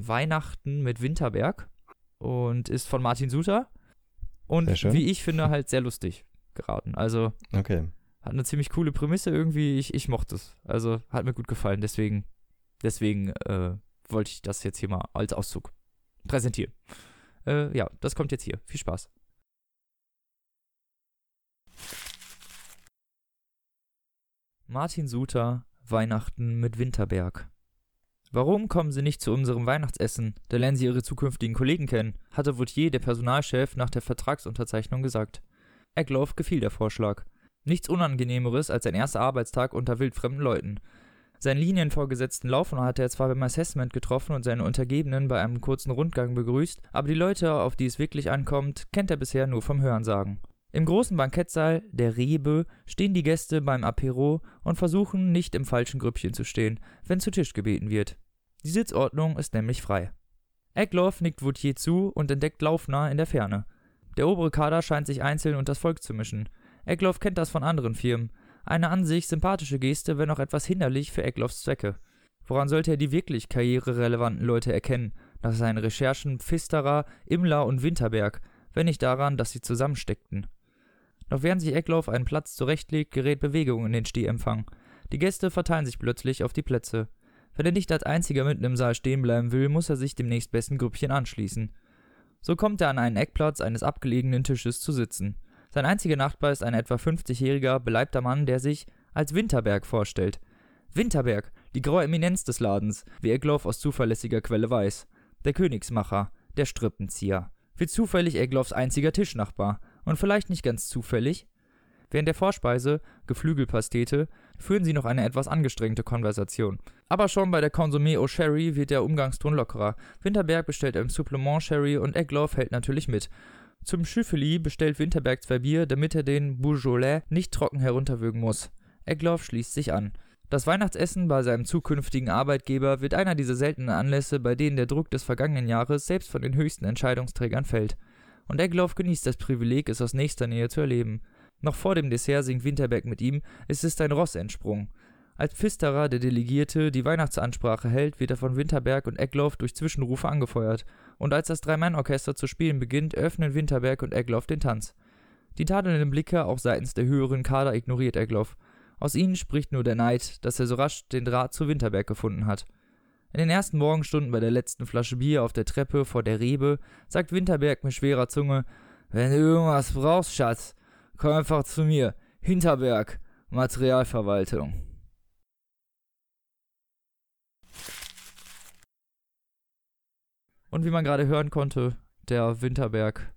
[SPEAKER 1] Weihnachten mit Winterberg und ist von Martin Suter. Und wie ich finde, halt sehr lustig geraten. Also
[SPEAKER 2] Okay.
[SPEAKER 1] hat eine ziemlich coole Prämisse irgendwie. Ich, ich mochte es. Also hat mir gut gefallen. Deswegen, deswegen äh, wollte ich das jetzt hier mal als Auszug präsentieren. Äh, ja, das kommt jetzt hier. Viel Spaß. Martin Suter, Weihnachten mit Winterberg. Warum kommen Sie nicht zu unserem Weihnachtsessen? Da lernen Sie Ihre zukünftigen Kollegen kennen, hatte Vautier, der Personalchef, nach der Vertragsunterzeichnung gesagt. Eckloff gefiel der Vorschlag. Nichts Unangenehmeres als ein erster Arbeitstag unter wildfremden Leuten. Seinen Linienvorgesetzten Laufner hatte er zwar beim Assessment getroffen und seine Untergebenen bei einem kurzen Rundgang begrüßt, aber die Leute, auf die es wirklich ankommt, kennt er bisher nur vom Hörensagen. Im großen Bankettsaal, der Rebe, stehen die Gäste beim Apero und versuchen nicht im falschen Grüppchen zu stehen, wenn zu Tisch gebeten wird. Die Sitzordnung ist nämlich frei. Eckloff nickt Vautier zu und entdeckt Laufner in der Ferne. Der obere Kader scheint sich einzeln unter das Volk zu mischen. Eckloff kennt das von anderen Firmen. Eine an sich sympathische Geste, wenn auch etwas hinderlich für Eckloffs Zwecke. Woran sollte er die wirklich karriererelevanten Leute erkennen, nach seinen Recherchen Pfisterer, Immler und Winterberg, wenn nicht daran, dass sie zusammensteckten? Noch während sich Eckloff einen Platz zurechtlegt, gerät Bewegung in den Stehempfang. Die Gäste verteilen sich plötzlich auf die Plätze. Wenn er nicht als einziger mitten im Saal stehen bleiben will, muss er sich dem nächstbesten Grüppchen anschließen. So kommt er an einen Eckplatz eines abgelegenen Tisches zu sitzen. Sein einziger Nachbar ist ein etwa 50-jähriger, beleibter Mann, der sich als Winterberg vorstellt. Winterberg, die graue Eminenz des Ladens, wie Eckloff aus zuverlässiger Quelle weiß. Der Königsmacher, der Strippenzieher. Wie zufällig Eckloffs einziger Tischnachbar. Und vielleicht nicht ganz zufällig. Während der Vorspeise, Geflügelpastete, führen sie noch eine etwas angestrengte Konversation. Aber schon bei der Consommé au Sherry wird der Umgangston lockerer. Winterberg bestellt ein Supplement Sherry und Eckloff hält natürlich mit. Zum Schüffeli bestellt Winterberg zwei Bier, damit er den Beaujolais nicht trocken herunterwürgen muss. Eckloff schließt sich an. Das Weihnachtsessen bei seinem zukünftigen Arbeitgeber wird einer dieser seltenen Anlässe, bei denen der Druck des vergangenen Jahres selbst von den höchsten Entscheidungsträgern fällt. Und Eckloff genießt das Privileg, es aus nächster Nähe zu erleben. Noch vor dem Dessert singt Winterberg mit ihm, es ist ein Ross entsprungen. Als Pfisterer, der Delegierte, die Weihnachtsansprache hält, wird er von Winterberg und Eckloff durch Zwischenrufe angefeuert. Und als das Drei-Mann-Orchester zu spielen beginnt, eröffnen Winterberg und Eckloff den Tanz. Die tadelnden Blicke auch seitens der höheren Kader ignoriert Eckloff. Aus ihnen spricht nur der Neid, dass er so rasch den Draht zu Winterberg gefunden hat. In den ersten Morgenstunden bei der letzten Flasche Bier auf der Treppe vor der Rebe sagt Winterberg mit schwerer Zunge: Wenn du irgendwas brauchst, Schatz, komm einfach zu mir. Hinterberg, Materialverwaltung. Und wie man gerade hören konnte, der Winterberg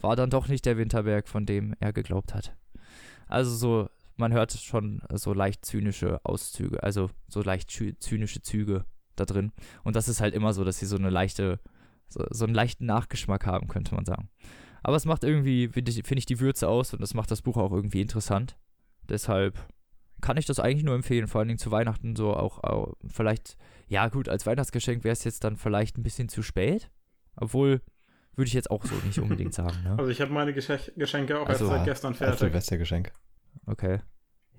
[SPEAKER 1] war dann doch nicht der Winterberg, von dem er geglaubt hat. Also so, man hört schon so leicht zynische Auszüge, also so leicht zynische Züge da drin. Und das ist halt immer so, dass sie so eine leichte, so, so einen leichten Nachgeschmack haben, könnte man sagen. Aber es macht irgendwie, finde ich, die Würze aus und das macht das Buch auch irgendwie interessant. Deshalb kann ich das eigentlich nur empfehlen, vor allen Dingen zu Weihnachten so auch, auch vielleicht, ja gut, als Weihnachtsgeschenk wäre es jetzt dann vielleicht ein bisschen zu spät. Obwohl, würde ich jetzt auch so nicht unbedingt sagen. Ne?
[SPEAKER 3] Also ich habe meine Geschenk Geschenke auch
[SPEAKER 1] Also,
[SPEAKER 3] erst seit gestern
[SPEAKER 2] Als
[SPEAKER 3] fertig.
[SPEAKER 2] Silvestergeschenk.
[SPEAKER 1] Okay.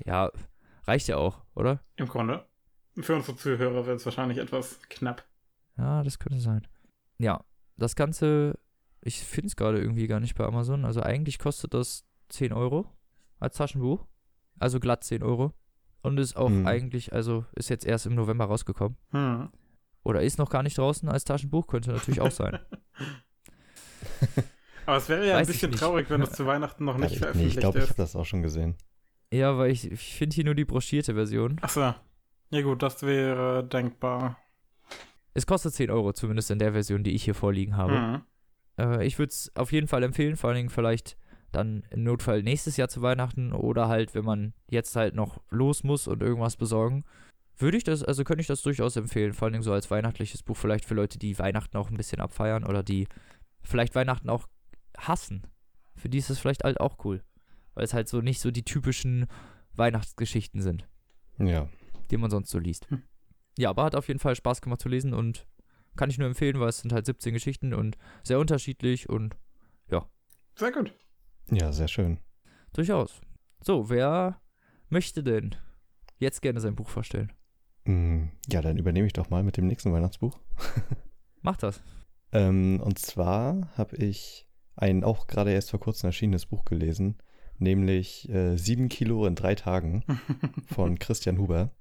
[SPEAKER 1] Ja, reicht ja auch, oder?
[SPEAKER 3] Im Grunde. Für unsere Zuhörer wird es wahrscheinlich etwas knapp.
[SPEAKER 1] Ja, das könnte sein. Ja, das Ganze, ich finde es gerade irgendwie gar nicht bei Amazon. Also eigentlich kostet das 10 Euro als Taschenbuch. Also glatt 10 Euro. Und ist auch
[SPEAKER 2] Hm.
[SPEAKER 1] eigentlich, also ist jetzt erst im November rausgekommen.
[SPEAKER 3] Hm.
[SPEAKER 1] Oder ist noch gar nicht draußen als Taschenbuch, könnte natürlich auch sein.
[SPEAKER 3] Aber es wäre ja
[SPEAKER 1] Weiß
[SPEAKER 3] ein
[SPEAKER 1] ich
[SPEAKER 3] bisschen
[SPEAKER 1] nicht.
[SPEAKER 3] traurig, wenn es zu Weihnachten noch nicht
[SPEAKER 2] Ja, ich,
[SPEAKER 3] veröffentlicht
[SPEAKER 2] ich glaube, ich habe
[SPEAKER 3] ist.
[SPEAKER 2] das auch schon gesehen.
[SPEAKER 1] Ja, weil ich, ich finde hier nur die broschierte Version.
[SPEAKER 3] Achso. Ja gut, das wäre denkbar.
[SPEAKER 1] Es kostet 10 Euro, zumindest in der Version, die ich hier vorliegen habe.
[SPEAKER 3] Hm.
[SPEAKER 1] Äh, ich würde es auf jeden Fall empfehlen, vor allen Dingen vielleicht dann im Notfall nächstes Jahr zu Weihnachten oder halt, wenn man jetzt halt noch los muss und irgendwas besorgen. Würde ich das, also könnte ich das durchaus empfehlen, vor allen Dingen so als weihnachtliches Buch, vielleicht für Leute, die Weihnachten auch ein bisschen abfeiern oder die vielleicht Weihnachten auch hassen. Für die ist es vielleicht halt auch cool. Weil es halt so nicht so die typischen Weihnachtsgeschichten sind,
[SPEAKER 2] Ja.
[SPEAKER 1] die man sonst so liest.
[SPEAKER 3] Hm.
[SPEAKER 1] Ja, aber hat auf jeden Fall Spaß gemacht zu lesen und kann ich nur empfehlen, weil es sind halt 17 Geschichten und sehr unterschiedlich und
[SPEAKER 3] Sehr gut.
[SPEAKER 2] Ja, sehr schön.
[SPEAKER 1] durchaus. So, wer möchte denn jetzt gerne sein Buch vorstellen?
[SPEAKER 2] Mm, Ja, dann übernehme ich doch mal mit dem nächsten Weihnachtsbuch.
[SPEAKER 1] Macht das.
[SPEAKER 2] Ähm, und zwar habe ich ein auch gerade erst vor kurzem erschienenes Buch gelesen, nämlich äh, Sieben Kilo in drei Tagen von Christian Huber.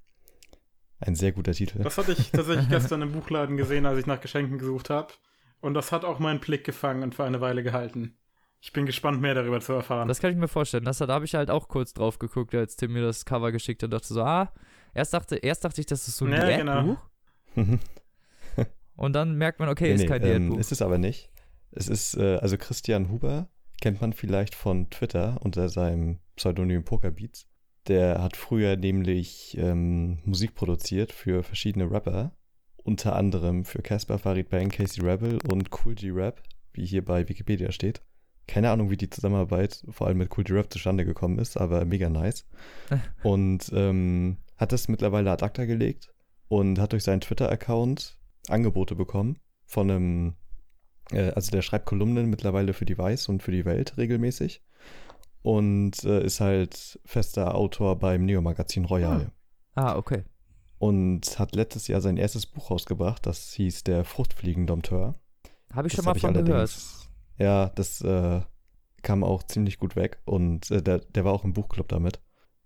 [SPEAKER 2] Ein sehr guter Titel.
[SPEAKER 3] Das hatte ich tatsächlich gestern im Buchladen gesehen, als ich nach Geschenken gesucht habe. Und das hat auch meinen Blick gefangen und für eine Weile gehalten. Ich bin gespannt, mehr darüber zu erfahren.
[SPEAKER 1] Das kann ich mir vorstellen. Das, da habe ich halt auch kurz drauf geguckt, als Tim mir das Cover geschickt hat und dachte so, ah, erst dachte, erst dachte ich, das ist so ein
[SPEAKER 3] Ja,
[SPEAKER 1] Diätbuch.
[SPEAKER 3] genau.
[SPEAKER 1] Und dann merkt man, okay,
[SPEAKER 2] Nee,
[SPEAKER 1] ist
[SPEAKER 2] nee,
[SPEAKER 1] kein
[SPEAKER 2] ähm,
[SPEAKER 1] Diätbuch.
[SPEAKER 2] ist es aber nicht. Es ist, äh, also Christian Huber kennt man vielleicht von Twitter unter seinem Pseudonym Pokerbeats. Der hat früher nämlich ähm, Musik produziert für verschiedene Rapper, unter anderem für Casper, Farid Bang, Casey Rebel und Cool G Rap, wie hier bei Wikipedia steht. Keine Ahnung, wie die Zusammenarbeit vor allem mit Cool G Rap zustande gekommen ist, aber mega nice. und ähm, hat das mittlerweile ad acta gelegt und hat durch seinen Twitter-Account Angebote bekommen von einem, äh, also der schreibt Kolumnen mittlerweile für die Weiß und für die Welt regelmäßig und äh, ist halt fester Autor beim Neo-Magazin Royal.
[SPEAKER 1] ah, okay.
[SPEAKER 2] Und hat letztes Jahr sein erstes Buch rausgebracht, das hieß Der Fruchtfliegendompteur.
[SPEAKER 1] Habe ich
[SPEAKER 2] Das
[SPEAKER 1] schon mal von gehört.
[SPEAKER 2] Ja, das äh, kam auch ziemlich gut weg und äh, der, der war auch im Buchclub damit,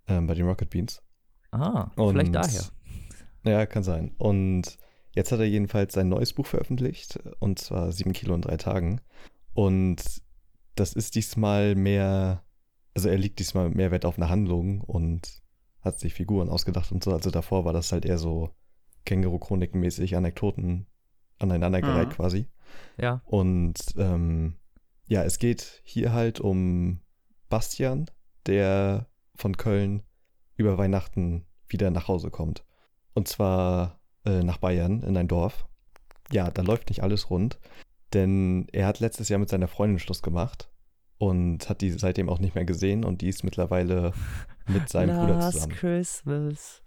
[SPEAKER 2] ähm, bei den Rocket Beans.
[SPEAKER 1] Ah,
[SPEAKER 2] Und,
[SPEAKER 1] vielleicht daher.
[SPEAKER 2] Ja, kann sein. Und jetzt hat er jedenfalls sein neues Buch veröffentlicht, und zwar Sieben Kilo in drei Tagen. Und das ist diesmal mehr, also er liegt diesmal mehr Wert auf eine Handlung und hat sich Figuren ausgedacht und so. Also davor war das halt eher so Känguru-Chroniken-mäßig Anekdoten aneinandergereiht
[SPEAKER 3] Mhm.
[SPEAKER 2] quasi.
[SPEAKER 1] Ja.
[SPEAKER 2] Und ähm, ja, es geht hier halt um Bastian, der von Köln über Weihnachten wieder nach Hause kommt. Und zwar äh, nach Bayern in ein Dorf. Ja, da läuft nicht alles rund, denn er hat letztes Jahr mit seiner Freundin Schluss gemacht und hat die seitdem auch nicht mehr gesehen und die ist mittlerweile mit seinem Bruder
[SPEAKER 1] Last
[SPEAKER 2] zusammen.
[SPEAKER 1] Christmas.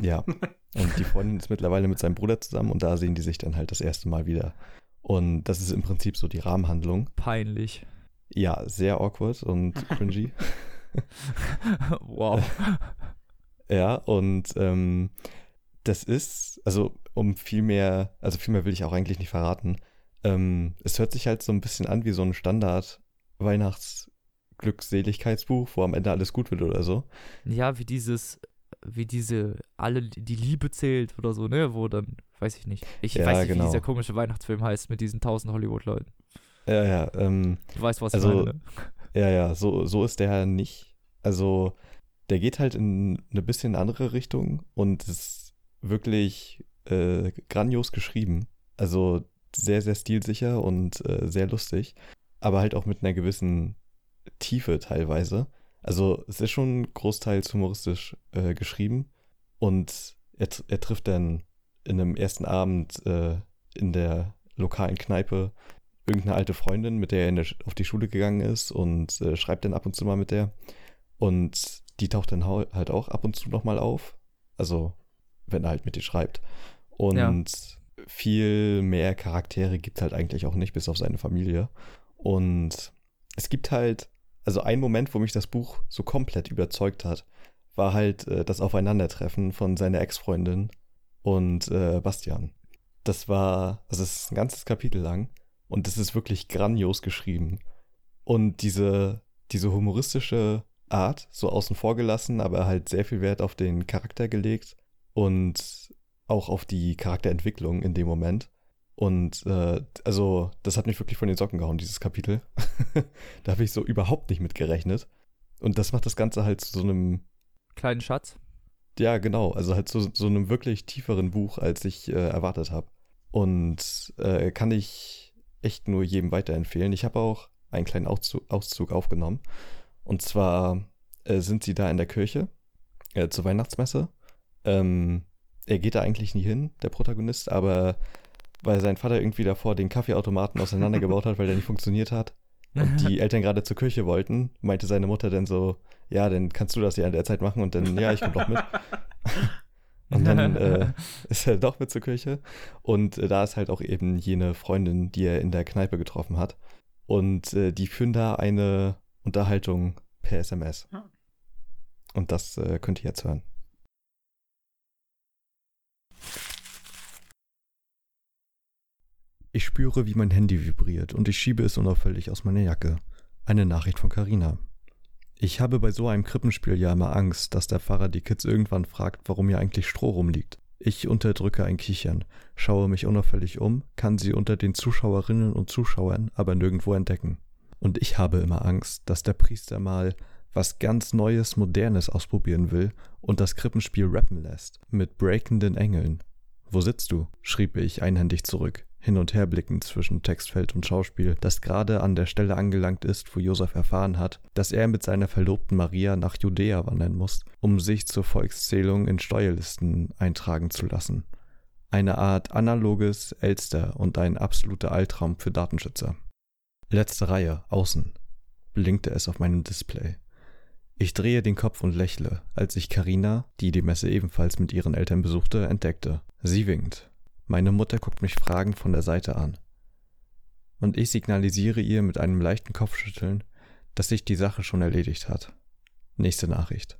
[SPEAKER 2] Ja. Und die Freundin ist mittlerweile mit seinem Bruder zusammen und da sehen die sich dann halt das erste Mal wieder. Und das ist im Prinzip so die Rahmenhandlung.
[SPEAKER 1] Peinlich.
[SPEAKER 2] Ja, sehr awkward und cringy.
[SPEAKER 1] wow.
[SPEAKER 2] ja, und ähm, das ist, also um viel mehr, also viel mehr will ich auch eigentlich nicht verraten. Ähm, es hört sich halt so ein bisschen an wie so ein Standard-Weihnachts-Glückseligkeitsbuch, wo am Ende alles gut wird oder so.
[SPEAKER 1] Ja, wie dieses, wie diese, alle, die Liebe zählt oder so, ne? Wo dann, weiß ich nicht. Ich
[SPEAKER 2] Ja,
[SPEAKER 1] weiß nicht,
[SPEAKER 2] genau.
[SPEAKER 1] wie dieser komische Weihnachtsfilm heißt mit diesen tausend Hollywood-Leuten.
[SPEAKER 2] Ja, ja, ähm,
[SPEAKER 1] Du weißt, was
[SPEAKER 2] Also,
[SPEAKER 1] ich meine, ne?
[SPEAKER 2] Ja, ja, so, so ist der nicht. Also, der geht halt in eine bisschen andere Richtung und ist wirklich äh, grandios geschrieben. Also sehr, sehr stilsicher und äh, sehr lustig, aber halt auch mit einer gewissen Tiefe teilweise. Also, es ist schon großteils humoristisch äh, geschrieben und er, er trifft dann in einem ersten Abend äh, in der lokalen Kneipe irgendeine alte Freundin, mit der er in der, auf die Schule gegangen ist und äh, schreibt dann ab und zu mal mit der. Und die taucht dann halt auch ab und zu nochmal auf. Also, wenn er halt mit ihr schreibt. Und viel mehr Charaktere gibt es halt eigentlich auch nicht, bis auf seine Familie. Und es gibt halt, also ein Moment, wo mich das Buch so komplett überzeugt hat, war halt äh, das Aufeinandertreffen von seiner Ex-Freundin und äh, Bastian. Das war, also es ist ein ganzes Kapitel lang und es ist wirklich grandios geschrieben. Und diese, diese humoristische Art, so außen vor gelassen, aber halt sehr viel Wert auf den Charakter gelegt und auch auf die Charakterentwicklung in dem Moment. Und äh, also, das hat mich wirklich von den Socken gehauen, dieses Kapitel. da habe ich so überhaupt nicht mit gerechnet. Und das macht das Ganze halt zu so einem
[SPEAKER 1] Kleinen Schatz.
[SPEAKER 2] ja, genau. Also halt zu so einem wirklich tieferen Buch, als ich äh, erwartet habe. Und äh, kann ich echt nur jedem weiterempfehlen. Ich habe auch einen kleinen Auszug, Auszug aufgenommen. Und zwar äh, sind sie da in der Kirche äh, zur Weihnachtsmesse. Ähm, er geht da eigentlich nie hin, der Protagonist, aber weil sein Vater irgendwie davor den Kaffeeautomaten auseinandergebaut hat, weil der nicht funktioniert hat, und die Eltern gerade zur Kirche wollten, meinte seine Mutter dann so, ja, dann kannst du das ja in der Zeit machen und dann, ja, ich komme doch mit. Und dann äh, ist er doch mit zur Kirche. Und äh, da ist halt auch eben jene Freundin, die er in der Kneipe getroffen hat. Und äh, die führen da eine Unterhaltung per SMS. Und das äh, könnt ihr jetzt hören. Ich spüre, wie mein Handy vibriert und ich schiebe es unauffällig aus meiner Jacke. Eine Nachricht von Karina. Ich habe bei so einem Krippenspiel ja immer Angst, dass der Pfarrer die Kids irgendwann fragt, warum hier eigentlich Stroh rumliegt. Ich unterdrücke ein Kichern, schaue mich unauffällig um, kann sie unter den Zuschauerinnen und Zuschauern aber nirgendwo entdecken. Und ich habe immer Angst, dass der Priester mal was ganz Neues, Modernes ausprobieren will und das Krippenspiel rappen lässt, mit breakenden Engeln. Wo sitzt du? schrieb ich einhändig zurück, hin und her blickend zwischen Textfeld und Schauspiel, das gerade an der Stelle angelangt ist, wo Josef erfahren hat, dass er mit seiner Verlobten Maria nach Judäa wandern muss, um sich zur Volkszählung in Steuerlisten eintragen zu lassen. Eine Art analoges Elster und ein absoluter Albtraum für Datenschützer. Letzte Reihe, außen, blinkte es auf meinem Display. Ich drehe den Kopf und lächle, als ich Karina, die die Messe ebenfalls mit ihren Eltern besuchte, entdeckte. Sie winkt. Meine Mutter guckt mich fragend von der Seite an. Und ich signalisiere ihr mit einem leichten Kopfschütteln, dass sich die Sache schon erledigt hat. Nächste Nachricht.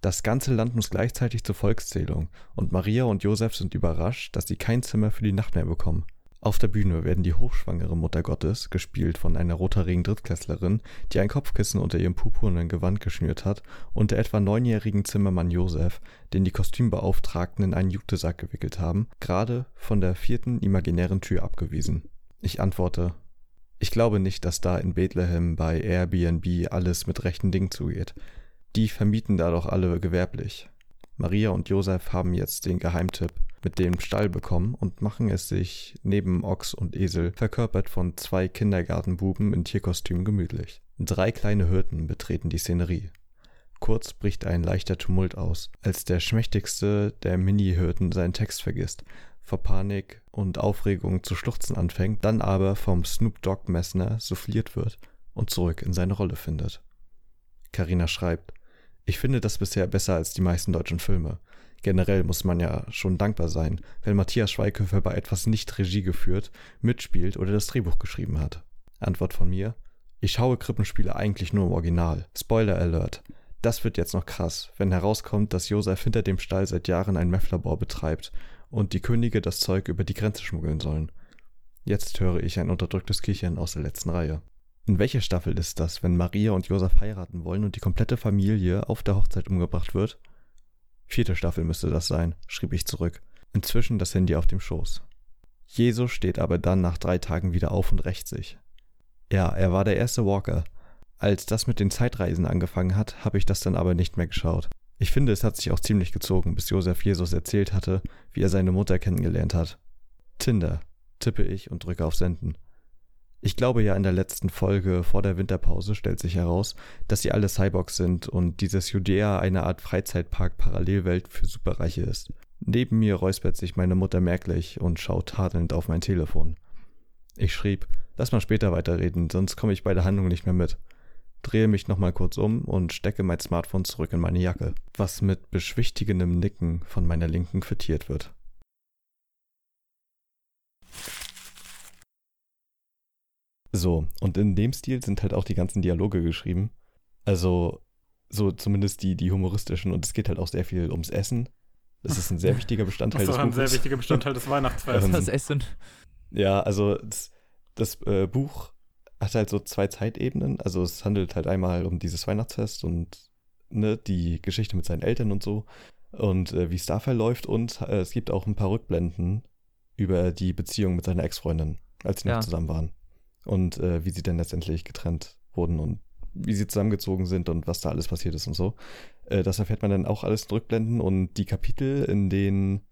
[SPEAKER 2] Das ganze Land muss gleichzeitig zur Volkszählung und Maria und Josef sind überrascht, dass sie kein Zimmer für die Nacht mehr bekommen. Auf der Bühne werden die hochschwangere Mutter Gottes, gespielt von einer rothaarigen Drittklässlerin, die ein Kopfkissen unter ihrem purpurnen Gewand geschnürt hat, und der etwa neunjährigen Zimmermann Josef, den die Kostümbeauftragten in einen Jutesack gewickelt haben, gerade von der vierten imaginären Tür abgewiesen. Ich antworte, ich glaube nicht, dass da in Bethlehem bei Airbnb alles mit rechten Dingen zugeht. Die vermieten da doch alle gewerblich. Maria und Josef haben jetzt den Geheimtipp mit dem Stall bekommen und machen es sich neben Ochs und Esel, verkörpert von zwei Kindergartenbuben in Tierkostüm, gemütlich. Drei kleine Hirten betreten die Szenerie. Kurz bricht ein leichter Tumult aus, als der schmächtigste der Mini-Hirten seinen Text vergisst, vor Panik und Aufregung zu schluchzen anfängt, dann aber vom Snoop Dogg Messner souffliert wird und zurück in seine Rolle findet. Karina schreibt, ich finde das bisher besser als die meisten deutschen Filme. Generell muss man ja schon dankbar sein, wenn Matthias Schweighöfer bei etwas nicht Regie geführt, mitspielt oder das Drehbuch geschrieben hat. Antwort von mir: Ich schaue Krippenspiele eigentlich nur im Original. Spoiler Alert. Das wird jetzt noch krass, wenn herauskommt, dass Josef hinter dem Stall seit Jahren ein Meth-Labor betreibt und die Könige das Zeug über die Grenze schmuggeln sollen. Jetzt höre ich ein unterdrücktes Kichern aus der letzten Reihe. In welcher Staffel ist das, wenn Maria und Josef heiraten wollen und die komplette Familie auf der Hochzeit umgebracht wird? Vierte Staffel müsste das sein, schrieb ich zurück, inzwischen das Handy auf dem Schoß. Jesus steht aber dann nach drei Tagen wieder auf und rächt sich. Ja, er war der erste Walker. Als das mit den Zeitreisen angefangen hat, habe ich das dann aber nicht mehr geschaut. Ich finde, es hat sich auch ziemlich gezogen, bis Josef Jesus erzählt hatte, wie er seine Mutter kennengelernt hat. Tinder, tippe ich und drücke auf Senden. Ich glaube ja in der letzten Folge vor der Winterpause stellt sich heraus, dass sie alle Cyborgs sind und dieses Judäa eine Art Freizeitpark-Parallelwelt für Superreiche ist. Neben mir räuspert sich meine Mutter merklich und schaut tadelnd auf mein Telefon. Ich schrieb, lass mal später weiterreden, sonst komme ich bei der Handlung nicht mehr mit. Drehe mich nochmal kurz um und stecke mein Smartphone zurück in meine Jacke, was mit beschwichtigendem Nicken von meiner Linken quittiert wird. So, und in dem Stil sind halt auch die ganzen Dialoge geschrieben. Also, so zumindest die, die humoristischen. Und es geht halt auch sehr viel ums Essen. Das ist ein sehr wichtiger Bestandteil
[SPEAKER 3] Das
[SPEAKER 2] des
[SPEAKER 3] ist auch ein
[SPEAKER 2] Buches.
[SPEAKER 3] sehr wichtiger Bestandteil des Weihnachtsfests.
[SPEAKER 2] Ähm,
[SPEAKER 1] Das Essen.
[SPEAKER 2] Ja, also das, das äh, Buch hat halt so zwei Zeitebenen. Also es handelt halt einmal um dieses Weihnachtsfest und ne, die Geschichte mit seinen Eltern und so und äh, wie es da verläuft. Und äh, es gibt auch ein paar Rückblenden über die Beziehung mit seiner Ex-Freundin, als sie
[SPEAKER 1] Ja.
[SPEAKER 2] noch zusammen waren. Und äh, wie sie dann letztendlich getrennt wurden und wie sie zusammengezogen sind und was da alles passiert ist und so. Äh, das erfährt man dann auch alles in Rückblenden und die Kapitel, in denen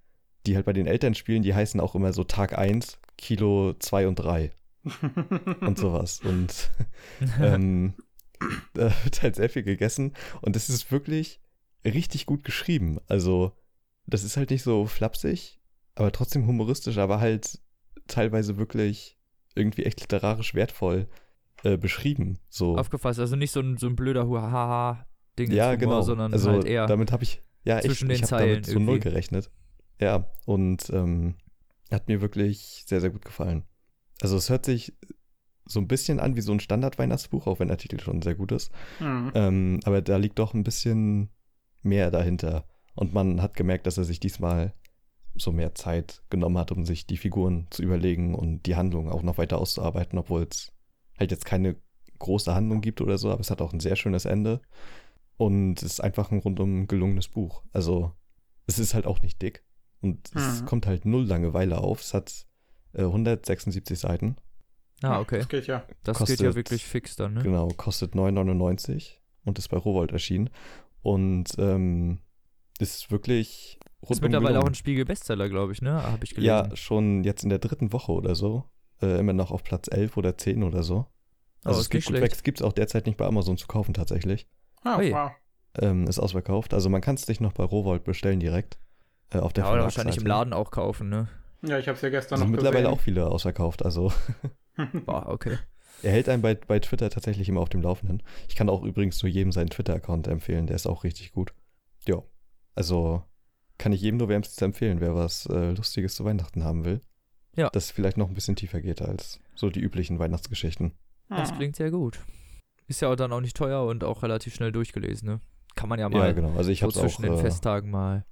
[SPEAKER 2] die halt bei den Eltern spielen, die heißen auch immer so Tag 1, Kilo 2 und 3 und sowas. Und ähm, da wird halt sehr viel gegessen und das ist wirklich richtig gut geschrieben. Also, das ist halt nicht so flapsig, aber trotzdem humoristisch, aber halt teilweise wirklich irgendwie echt literarisch wertvoll äh, beschrieben. So.
[SPEAKER 1] Aufgefasst, also nicht so ein, so ein blöder Huhaha-Ding,
[SPEAKER 2] ja, genau.
[SPEAKER 1] sondern
[SPEAKER 2] also
[SPEAKER 1] halt eher.
[SPEAKER 2] damit habe ich Ja,
[SPEAKER 1] Zwischen
[SPEAKER 2] ich,
[SPEAKER 1] den
[SPEAKER 2] ich habe
[SPEAKER 1] Zeilen
[SPEAKER 2] damit so null gerechnet. Ja, und ähm, hat mir wirklich sehr, sehr gut gefallen. Also es hört sich so ein bisschen an wie so ein Standard-Weihnachtsbuch, auch wenn der Titel schon sehr gut ist.
[SPEAKER 3] Hm.
[SPEAKER 2] Ähm, aber da liegt doch ein bisschen mehr dahinter. Und man hat gemerkt, dass er sich diesmal so mehr Zeit genommen hat, um sich die Figuren zu überlegen und die Handlung auch noch weiter auszuarbeiten, obwohl es halt jetzt keine große Handlung gibt oder so, aber es hat auch ein sehr schönes Ende. Und es ist einfach ein rundum gelungenes Buch. Also, es ist halt auch nicht dick. Und es
[SPEAKER 3] Mhm.
[SPEAKER 2] kommt halt null Langeweile auf. Es hat äh, 176 Seiten.
[SPEAKER 1] Ah, okay.
[SPEAKER 3] Das geht ja.
[SPEAKER 1] Das geht ja
[SPEAKER 2] kostet-
[SPEAKER 1] wirklich fix dann, ne?
[SPEAKER 2] Genau, kostet 9,99 und ist bei Rowold erschienen. Und ähm, ist wirklich
[SPEAKER 1] Ist mittlerweile auch
[SPEAKER 2] gelungen.
[SPEAKER 1] ein Spiegel-Bestseller, glaube ich, ne? Habe ich gelesen.
[SPEAKER 2] Ja, schon jetzt in der dritten Woche oder so. Äh, immer noch auf Platz 11 oder 10 oder so.
[SPEAKER 1] Oh,
[SPEAKER 2] Also
[SPEAKER 1] ist
[SPEAKER 2] es geht
[SPEAKER 1] nicht
[SPEAKER 2] gut
[SPEAKER 1] schlecht.
[SPEAKER 2] weg. Es gibt es auch derzeit nicht bei Amazon zu kaufen tatsächlich.
[SPEAKER 3] Ah, wow.
[SPEAKER 2] Ähm, ist ausverkauft. Also man kann es sich noch bei Rowold bestellen direkt. Äh, auf der
[SPEAKER 1] Ja, oder wahrscheinlich im. Laden auch kaufen, ne?
[SPEAKER 3] Ja, ich habe es ja gestern
[SPEAKER 2] sind
[SPEAKER 3] noch
[SPEAKER 2] mittlerweile
[SPEAKER 3] gesehen.
[SPEAKER 2] auch viele ausverkauft. Also
[SPEAKER 1] Boah, okay.
[SPEAKER 2] er hält einen bei, bei Twitter tatsächlich immer auf dem Laufenden. Ich kann auch übrigens nur jedem seinen Twitter-Account empfehlen. Der ist auch richtig gut. Ja, also kann ich jedem nur wärmstens empfehlen, wer was äh, Lustiges zu Weihnachten haben will.
[SPEAKER 1] Ja.
[SPEAKER 2] Das vielleicht noch ein bisschen tiefer geht als so die üblichen Weihnachtsgeschichten.
[SPEAKER 1] Das
[SPEAKER 3] Hm.
[SPEAKER 1] klingt sehr gut. Ist ja auch dann auch nicht teuer und auch relativ schnell durchgelesen, ne? Kann man ja
[SPEAKER 2] Ja,
[SPEAKER 1] mal
[SPEAKER 2] genau. Also ich
[SPEAKER 1] so
[SPEAKER 2] habe es
[SPEAKER 1] zwischen
[SPEAKER 2] auch.
[SPEAKER 1] den
[SPEAKER 2] Äh,
[SPEAKER 1] Festtagen mal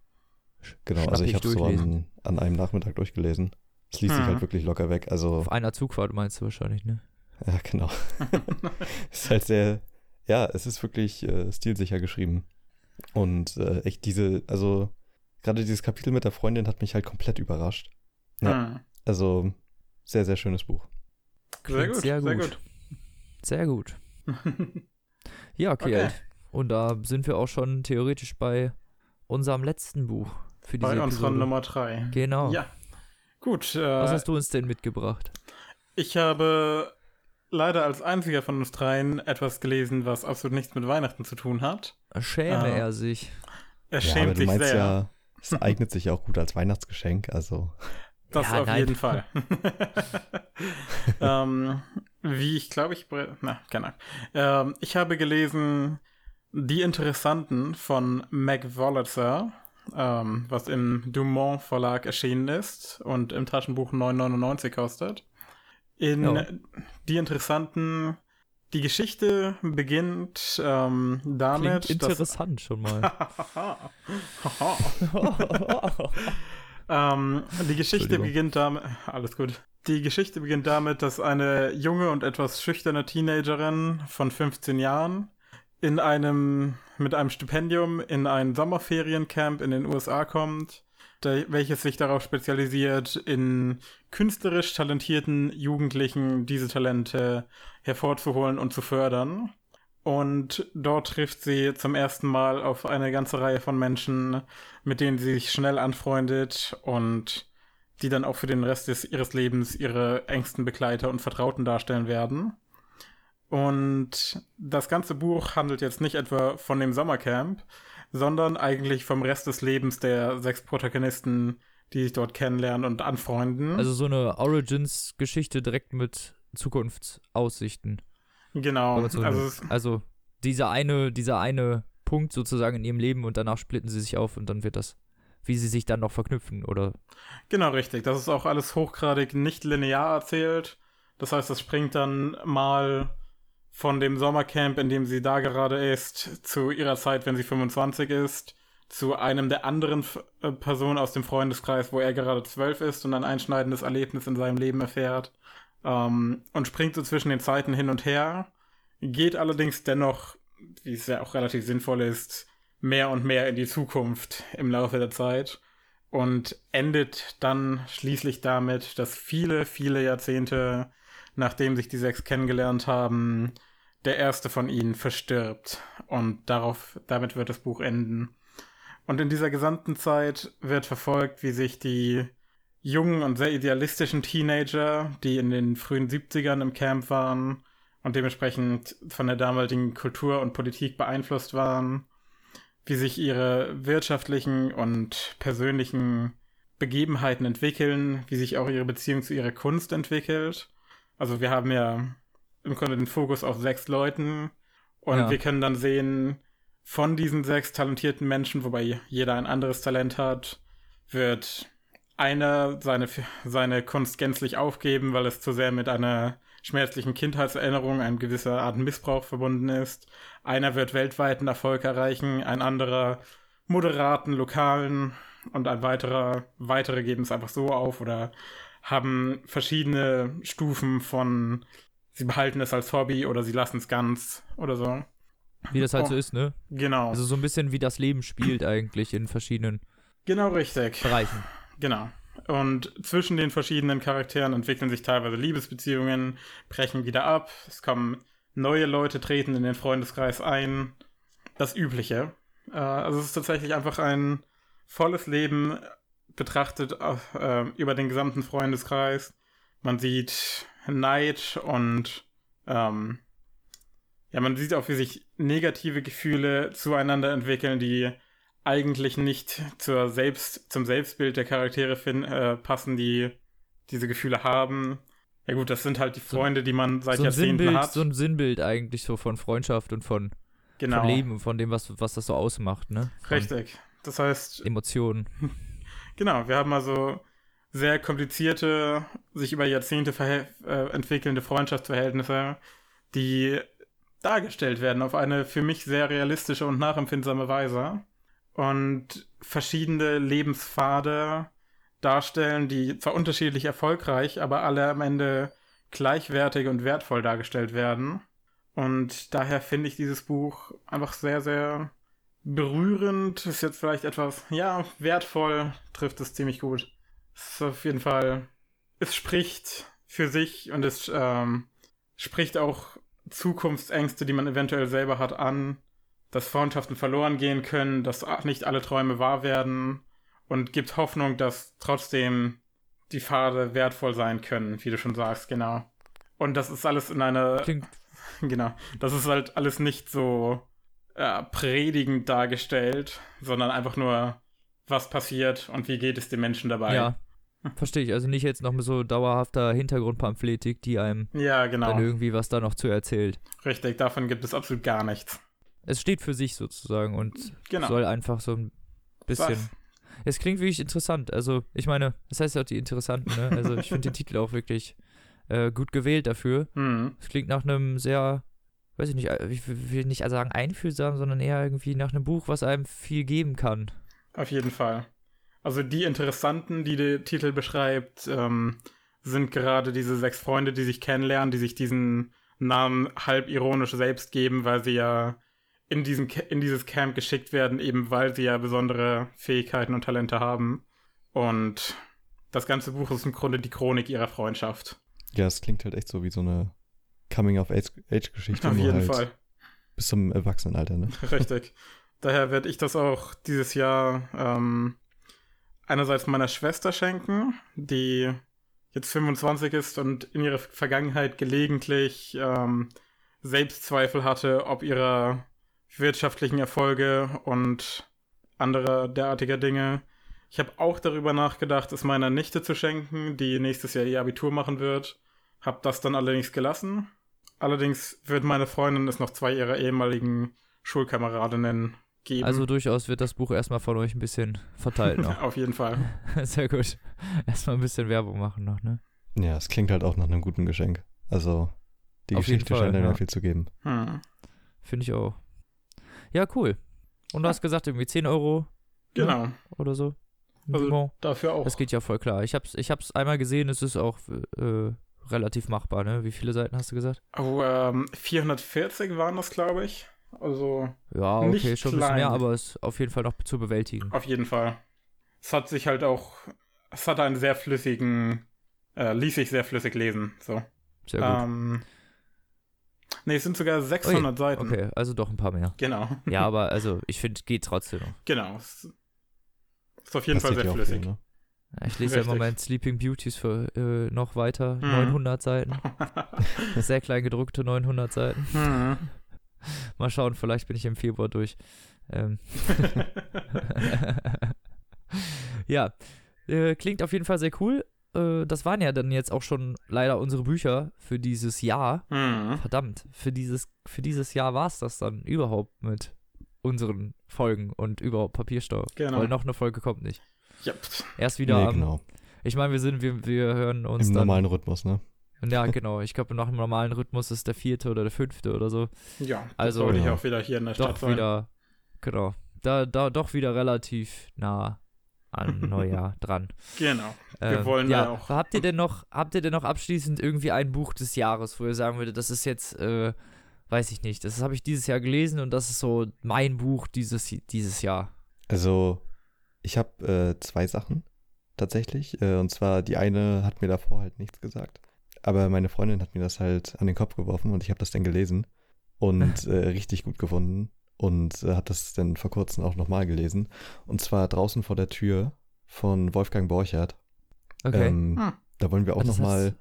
[SPEAKER 2] genau, also ich
[SPEAKER 1] schnappig
[SPEAKER 2] habe so
[SPEAKER 1] durchlesen.
[SPEAKER 2] an, an einem Nachmittag durchgelesen. Es liest sich
[SPEAKER 3] Hm.
[SPEAKER 2] halt wirklich locker weg. Also
[SPEAKER 1] Auf einer Zugfahrt meinst du wahrscheinlich, ne?
[SPEAKER 2] ja, genau. ist halt sehr, ja, es ist wirklich äh, stilsicher geschrieben. Und äh, echt diese, also gerade dieses Kapitel mit der Freundin hat mich halt komplett überrascht. Ja.
[SPEAKER 3] Hm.
[SPEAKER 2] Also sehr, sehr schönes Buch.
[SPEAKER 3] Sehr gut,
[SPEAKER 1] sehr
[SPEAKER 3] sehr
[SPEAKER 1] gut.
[SPEAKER 3] gut.
[SPEAKER 1] Sehr gut. Ja, okay.
[SPEAKER 3] Okay.
[SPEAKER 1] Und da sind wir auch schon theoretisch bei unserem letzten Buch für diese
[SPEAKER 3] Bei unserer
[SPEAKER 1] Episode.
[SPEAKER 3] Nummer 3.
[SPEAKER 1] Genau.
[SPEAKER 3] Ja. Gut,
[SPEAKER 1] Was
[SPEAKER 3] äh,
[SPEAKER 1] hast du uns denn mitgebracht?
[SPEAKER 3] ich habe leider als einziger von uns dreien etwas gelesen, was absolut nichts mit Weihnachten zu tun hat.
[SPEAKER 1] Schäme
[SPEAKER 3] Ah.
[SPEAKER 1] er sich.
[SPEAKER 3] Er
[SPEAKER 2] ja, aber
[SPEAKER 3] schämt
[SPEAKER 2] du
[SPEAKER 3] sich sehr.
[SPEAKER 2] ja, es eignet sich ja auch gut als Weihnachtsgeschenk. Also
[SPEAKER 3] Das
[SPEAKER 1] Ja,
[SPEAKER 3] auf
[SPEAKER 1] nein.
[SPEAKER 3] jeden Fall. ähm, wie ich glaube, ich. Na, keine Ahnung. Ähm, ich habe gelesen Die Interessanten von Mac Wolitzer, ähm, was im Dumont Verlag erschienen ist und im Taschenbuch 9,99 kostet. In
[SPEAKER 1] Ja.
[SPEAKER 3] Die Interessanten. Die Geschichte beginnt ähm, damit,
[SPEAKER 1] Klingt
[SPEAKER 3] dass
[SPEAKER 1] interessant schon mal.
[SPEAKER 3] Ähm, die Geschichte beginnt damit. Alles gut. Die Geschichte beginnt damit, dass eine junge und etwas schüchterne Teenagerin von 15 Jahren in einem, mit einem Stipendium in ein Sommerferiencamp in den USA kommt, welches sich darauf spezialisiert, in künstlerisch talentierten Jugendlichen diese Talente hervorzuholen und zu fördern. Und dort trifft sie zum ersten Mal auf eine ganze Reihe von Menschen, mit denen sie sich schnell anfreundet und die dann auch für den Rest des, ihres Lebens ihre engsten Begleiter und Vertrauten darstellen werden. Und das ganze Buch handelt jetzt nicht etwa von dem Sommercamp, sondern eigentlich vom Rest des Lebens der sechs Protagonisten, die sich dort kennenlernen und anfreunden.
[SPEAKER 1] Also so eine Origins-Geschichte direkt mit Zukunftsaussichten.
[SPEAKER 3] genau.
[SPEAKER 1] so
[SPEAKER 3] also es,
[SPEAKER 1] Also dieser eine, dieser eine Punkt sozusagen in ihrem Leben und danach splitten sie sich auf und dann wird das, wie sie sich dann noch verknüpfen oder
[SPEAKER 3] Genau, richtig. Das ist auch alles hochgradig nicht linear erzählt. Das heißt, es springt dann mal von dem Sommercamp, in dem sie da gerade ist, zu ihrer Zeit, wenn sie 25 ist, zu einem der anderen äh, Personen aus dem Freundeskreis, wo er gerade 12 ist und ein einschneidendes Erlebnis in seinem Leben erfährt. Ähm, und springt so zwischen den Zeiten hin und her, geht allerdings dennoch, wie es ja auch relativ sinnvoll ist, mehr und mehr in die Zukunft im Laufe der Zeit und endet dann schließlich damit, dass viele, viele Jahrzehnte, nachdem sich die sechs kennengelernt haben, der erste von ihnen verstirbt. Und darauf, damit wird das Buch enden. Und in dieser gesamten Zeit wird verfolgt, wie sich die jungen und sehr idealistischen Teenager, die in den frühen 70ern im Camp waren und dementsprechend von der damaligen Kultur und Politik beeinflusst waren, wie sich ihre wirtschaftlichen und persönlichen Begebenheiten entwickeln, wie sich auch ihre Beziehung zu ihrer Kunst entwickelt. Also wir haben ja im Grunde den Fokus auf sechs Leuten und
[SPEAKER 1] Ja.
[SPEAKER 3] wir können dann sehen, von diesen sechs talentierten Menschen, wobei jeder ein anderes Talent hat, wird einer seine, seine Kunst gänzlich aufgeben, weil es zu sehr mit einer schmerzlichen Kindheitserinnerung, einem gewisser Art Missbrauch verbunden ist. Einer wird weltweiten Erfolg erreichen, ein anderer moderaten, lokalen und ein weiterer, weitere geben es einfach so auf oder haben verschiedene Stufen von sie behalten es als Hobby oder sie lassen es ganz oder so.
[SPEAKER 1] Wie das halt oh, so ist, ne?
[SPEAKER 3] Genau.
[SPEAKER 1] Also so ein bisschen wie das Leben spielt eigentlich in verschiedenen
[SPEAKER 3] genau richtig.
[SPEAKER 1] Bereichen.
[SPEAKER 3] Genau. Und zwischen den verschiedenen Charakteren entwickeln sich teilweise Liebesbeziehungen, brechen wieder ab, es kommen neue Leute, treten in den Freundeskreis ein. Das Übliche. Äh, also es ist tatsächlich einfach ein volles Leben betrachtet äh, über den gesamten Freundeskreis. Man sieht Neid und ähm, ja, man sieht auch, wie sich negative Gefühle zueinander entwickeln, die eigentlich nicht zur Selbst, zum Selbstbild der Charaktere fin äh, passen, die diese Gefühle haben. Ja gut, das sind halt die Freunde, die man seit so Jahrzehnten
[SPEAKER 1] Sinnbild,
[SPEAKER 3] hat.
[SPEAKER 1] So ein Sinnbild eigentlich so von Freundschaft und von, genau. von Leben und von dem, was, was das so ausmacht, ne?
[SPEAKER 3] Von Richtig. Das heißt.
[SPEAKER 1] Emotionen.
[SPEAKER 3] Genau, wir haben also sehr komplizierte, sich über Jahrzehnte äh, entwickelnde Freundschaftsverhältnisse, die dargestellt werden auf eine für mich sehr realistische und nachempfindsame Weise und verschiedene Lebenspfade darstellen, die zwar unterschiedlich erfolgreich, aber alle am Ende gleichwertig und wertvoll dargestellt werden. Und daher finde ich dieses Buch einfach sehr, sehr berührend. Ist jetzt vielleicht etwas, ja, wertvoll, trifft es ziemlich gut. Es ist auf jeden Fall, es spricht für sich und es ähm, spricht auch Zukunftsängste, die man eventuell selber hat, an dass Freundschaften verloren gehen können, dass nicht alle Träume wahr werden und gibt Hoffnung, dass trotzdem die Pfade wertvoll sein können, wie du schon sagst, genau. Und das ist alles in einer. Klingt. Genau. Das ist halt alles nicht so äh, predigend dargestellt, sondern einfach nur, was passiert und wie geht es den Menschen dabei.
[SPEAKER 1] Ja. Verstehe ich. Also nicht jetzt noch mit so dauerhafter Hintergrundpamphletik, die einem
[SPEAKER 3] ja, genau.
[SPEAKER 1] dann irgendwie was da noch zu erzählt.
[SPEAKER 3] Richtig, davon gibt es absolut gar nichts
[SPEAKER 1] es steht für sich sozusagen und genau. soll einfach so ein bisschen. Was? Es klingt wirklich interessant. Also, ich meine, das heißt ja auch die Interessanten, ne? Also, ich finde den Titel auch wirklich äh, gut gewählt dafür.
[SPEAKER 3] Mhm.
[SPEAKER 1] Es klingt nach einem sehr, weiß ich nicht, äh, ich will nicht sagen einfühlsam, sondern eher irgendwie nach einem Buch, was einem viel geben kann.
[SPEAKER 3] Auf jeden Fall. Also, die Interessanten, die der Titel beschreibt, ähm, sind gerade diese sechs Freunde, die sich kennenlernen, die sich diesen Namen halb ironisch selbst geben, weil sie ja in, diesen, in dieses Camp geschickt werden, eben weil sie ja besondere Fähigkeiten und Talente haben. Und das ganze Buch ist im Grunde die Chronik ihrer Freundschaft.
[SPEAKER 2] Ja, es klingt halt echt so wie so eine Coming-of-Age-Geschichte.
[SPEAKER 3] Auf jeden halt Fall.
[SPEAKER 2] Bis zum Erwachsenenalter, ne?
[SPEAKER 3] Richtig. Daher werde ich das auch dieses Jahr ähm, einerseits meiner Schwester schenken, die jetzt 25 ist und in ihrer Vergangenheit gelegentlich ähm, Selbstzweifel hatte, ob ihre wirtschaftlichen Erfolge und andere derartiger Dinge. Ich habe auch darüber nachgedacht, es meiner Nichte zu schenken, die nächstes Jahr ihr Abitur machen wird. Hab das dann allerdings gelassen. Allerdings wird meine Freundin es noch zwei ihrer ehemaligen Schulkameradinnen geben.
[SPEAKER 1] Also durchaus wird das Buch erstmal von euch ein bisschen verteilt noch.
[SPEAKER 3] Auf jeden Fall.
[SPEAKER 1] Sehr gut. Erstmal ein bisschen Werbung machen noch, ne?
[SPEAKER 2] Ja, es klingt halt auch nach einem guten Geschenk. Also die Auf Geschichte scheint ja viel zu geben.
[SPEAKER 3] Hm.
[SPEAKER 1] Finde ich auch. Ja, cool. Und du hast gesagt, irgendwie 10 Euro.
[SPEAKER 3] Ne, genau.
[SPEAKER 1] Ne? Oder so.
[SPEAKER 3] Also dafür auch.
[SPEAKER 1] Das geht ja voll klar. Ich hab's, ich hab's einmal gesehen, es ist auch äh, relativ machbar, ne? Wie viele Seiten hast du gesagt?
[SPEAKER 3] Oh, ähm, 440 waren das, glaube ich. Also.
[SPEAKER 1] Ja, okay, schon ein bisschen mehr, aber es ist auf jeden Fall noch zu bewältigen.
[SPEAKER 3] Auf jeden Fall. Es hat sich halt auch. Es hat einen sehr flüssigen. Äh, ließ sich sehr flüssig lesen, so.
[SPEAKER 1] Sehr gut.
[SPEAKER 3] Ähm, Nee, es sind sogar 600 Ui, Seiten.
[SPEAKER 1] Okay, also doch ein paar mehr.
[SPEAKER 3] Genau.
[SPEAKER 1] Ja, aber also ich finde, geht trotzdem noch.
[SPEAKER 3] Genau. Es ist auf jeden das Fall sehr flüssig. Viel, ne?
[SPEAKER 1] Ich lese Richtig. ja im Moment Sleeping Beauties für äh, noch weiter, hm. 900 Seiten. sehr klein gedruckte 900 Seiten.
[SPEAKER 3] Hm.
[SPEAKER 1] Mal schauen, vielleicht bin ich im Februar durch. Ähm. ja, äh, klingt auf jeden Fall sehr cool äh, das waren ja dann jetzt auch schon leider unsere Bücher für dieses Jahr.
[SPEAKER 3] Mhm.
[SPEAKER 1] Verdammt, für dieses, für dieses Jahr war es das dann überhaupt mit unseren Folgen und über Papierstau.
[SPEAKER 3] Genau.
[SPEAKER 1] Weil noch eine Folge kommt nicht.
[SPEAKER 3] Yep.
[SPEAKER 1] Erst wieder
[SPEAKER 2] nee,
[SPEAKER 1] am,
[SPEAKER 2] genau.
[SPEAKER 1] Ich meine, wir sind, wir, wir hören uns
[SPEAKER 2] Im
[SPEAKER 1] dann.
[SPEAKER 2] normalen Rhythmus, ne?
[SPEAKER 1] Ja, genau. Ich glaube, nach dem normalen Rhythmus ist der vierte oder der fünfte oder so.
[SPEAKER 3] Ja,
[SPEAKER 1] Also-
[SPEAKER 3] sollte ich
[SPEAKER 2] Ja.
[SPEAKER 3] auch wieder hier in der Stadt
[SPEAKER 1] Doch
[SPEAKER 3] sein.
[SPEAKER 1] wieder, genau. Da, da doch wieder relativ nah an Neujahr dran.
[SPEAKER 3] Genau. Wir
[SPEAKER 1] Ähm,
[SPEAKER 3] wollen
[SPEAKER 1] ja,
[SPEAKER 3] ja auch-
[SPEAKER 1] Habt ihr denn noch, habt ihr denn noch abschließend irgendwie ein Buch des Jahres, wo ihr sagen würdet, das ist jetzt, äh, weiß ich nicht, das habe ich dieses Jahr gelesen und das ist so mein Buch dieses, dieses Jahr.
[SPEAKER 2] Also, ich habe äh, zwei Sachen tatsächlich. Äh, und zwar die eine hat mir davor halt nichts gesagt. Aber meine Freundin hat mir das halt an den Kopf geworfen und ich habe das dann gelesen und äh, richtig gut gefunden und äh, hat das dann vor kurzem auch nochmal gelesen. Und zwar draußen vor der Tür von Wolfgang Borchert.
[SPEAKER 1] Okay.
[SPEAKER 2] Ähm,
[SPEAKER 3] Hm.
[SPEAKER 2] Da wollen wir auch
[SPEAKER 1] das
[SPEAKER 2] nochmal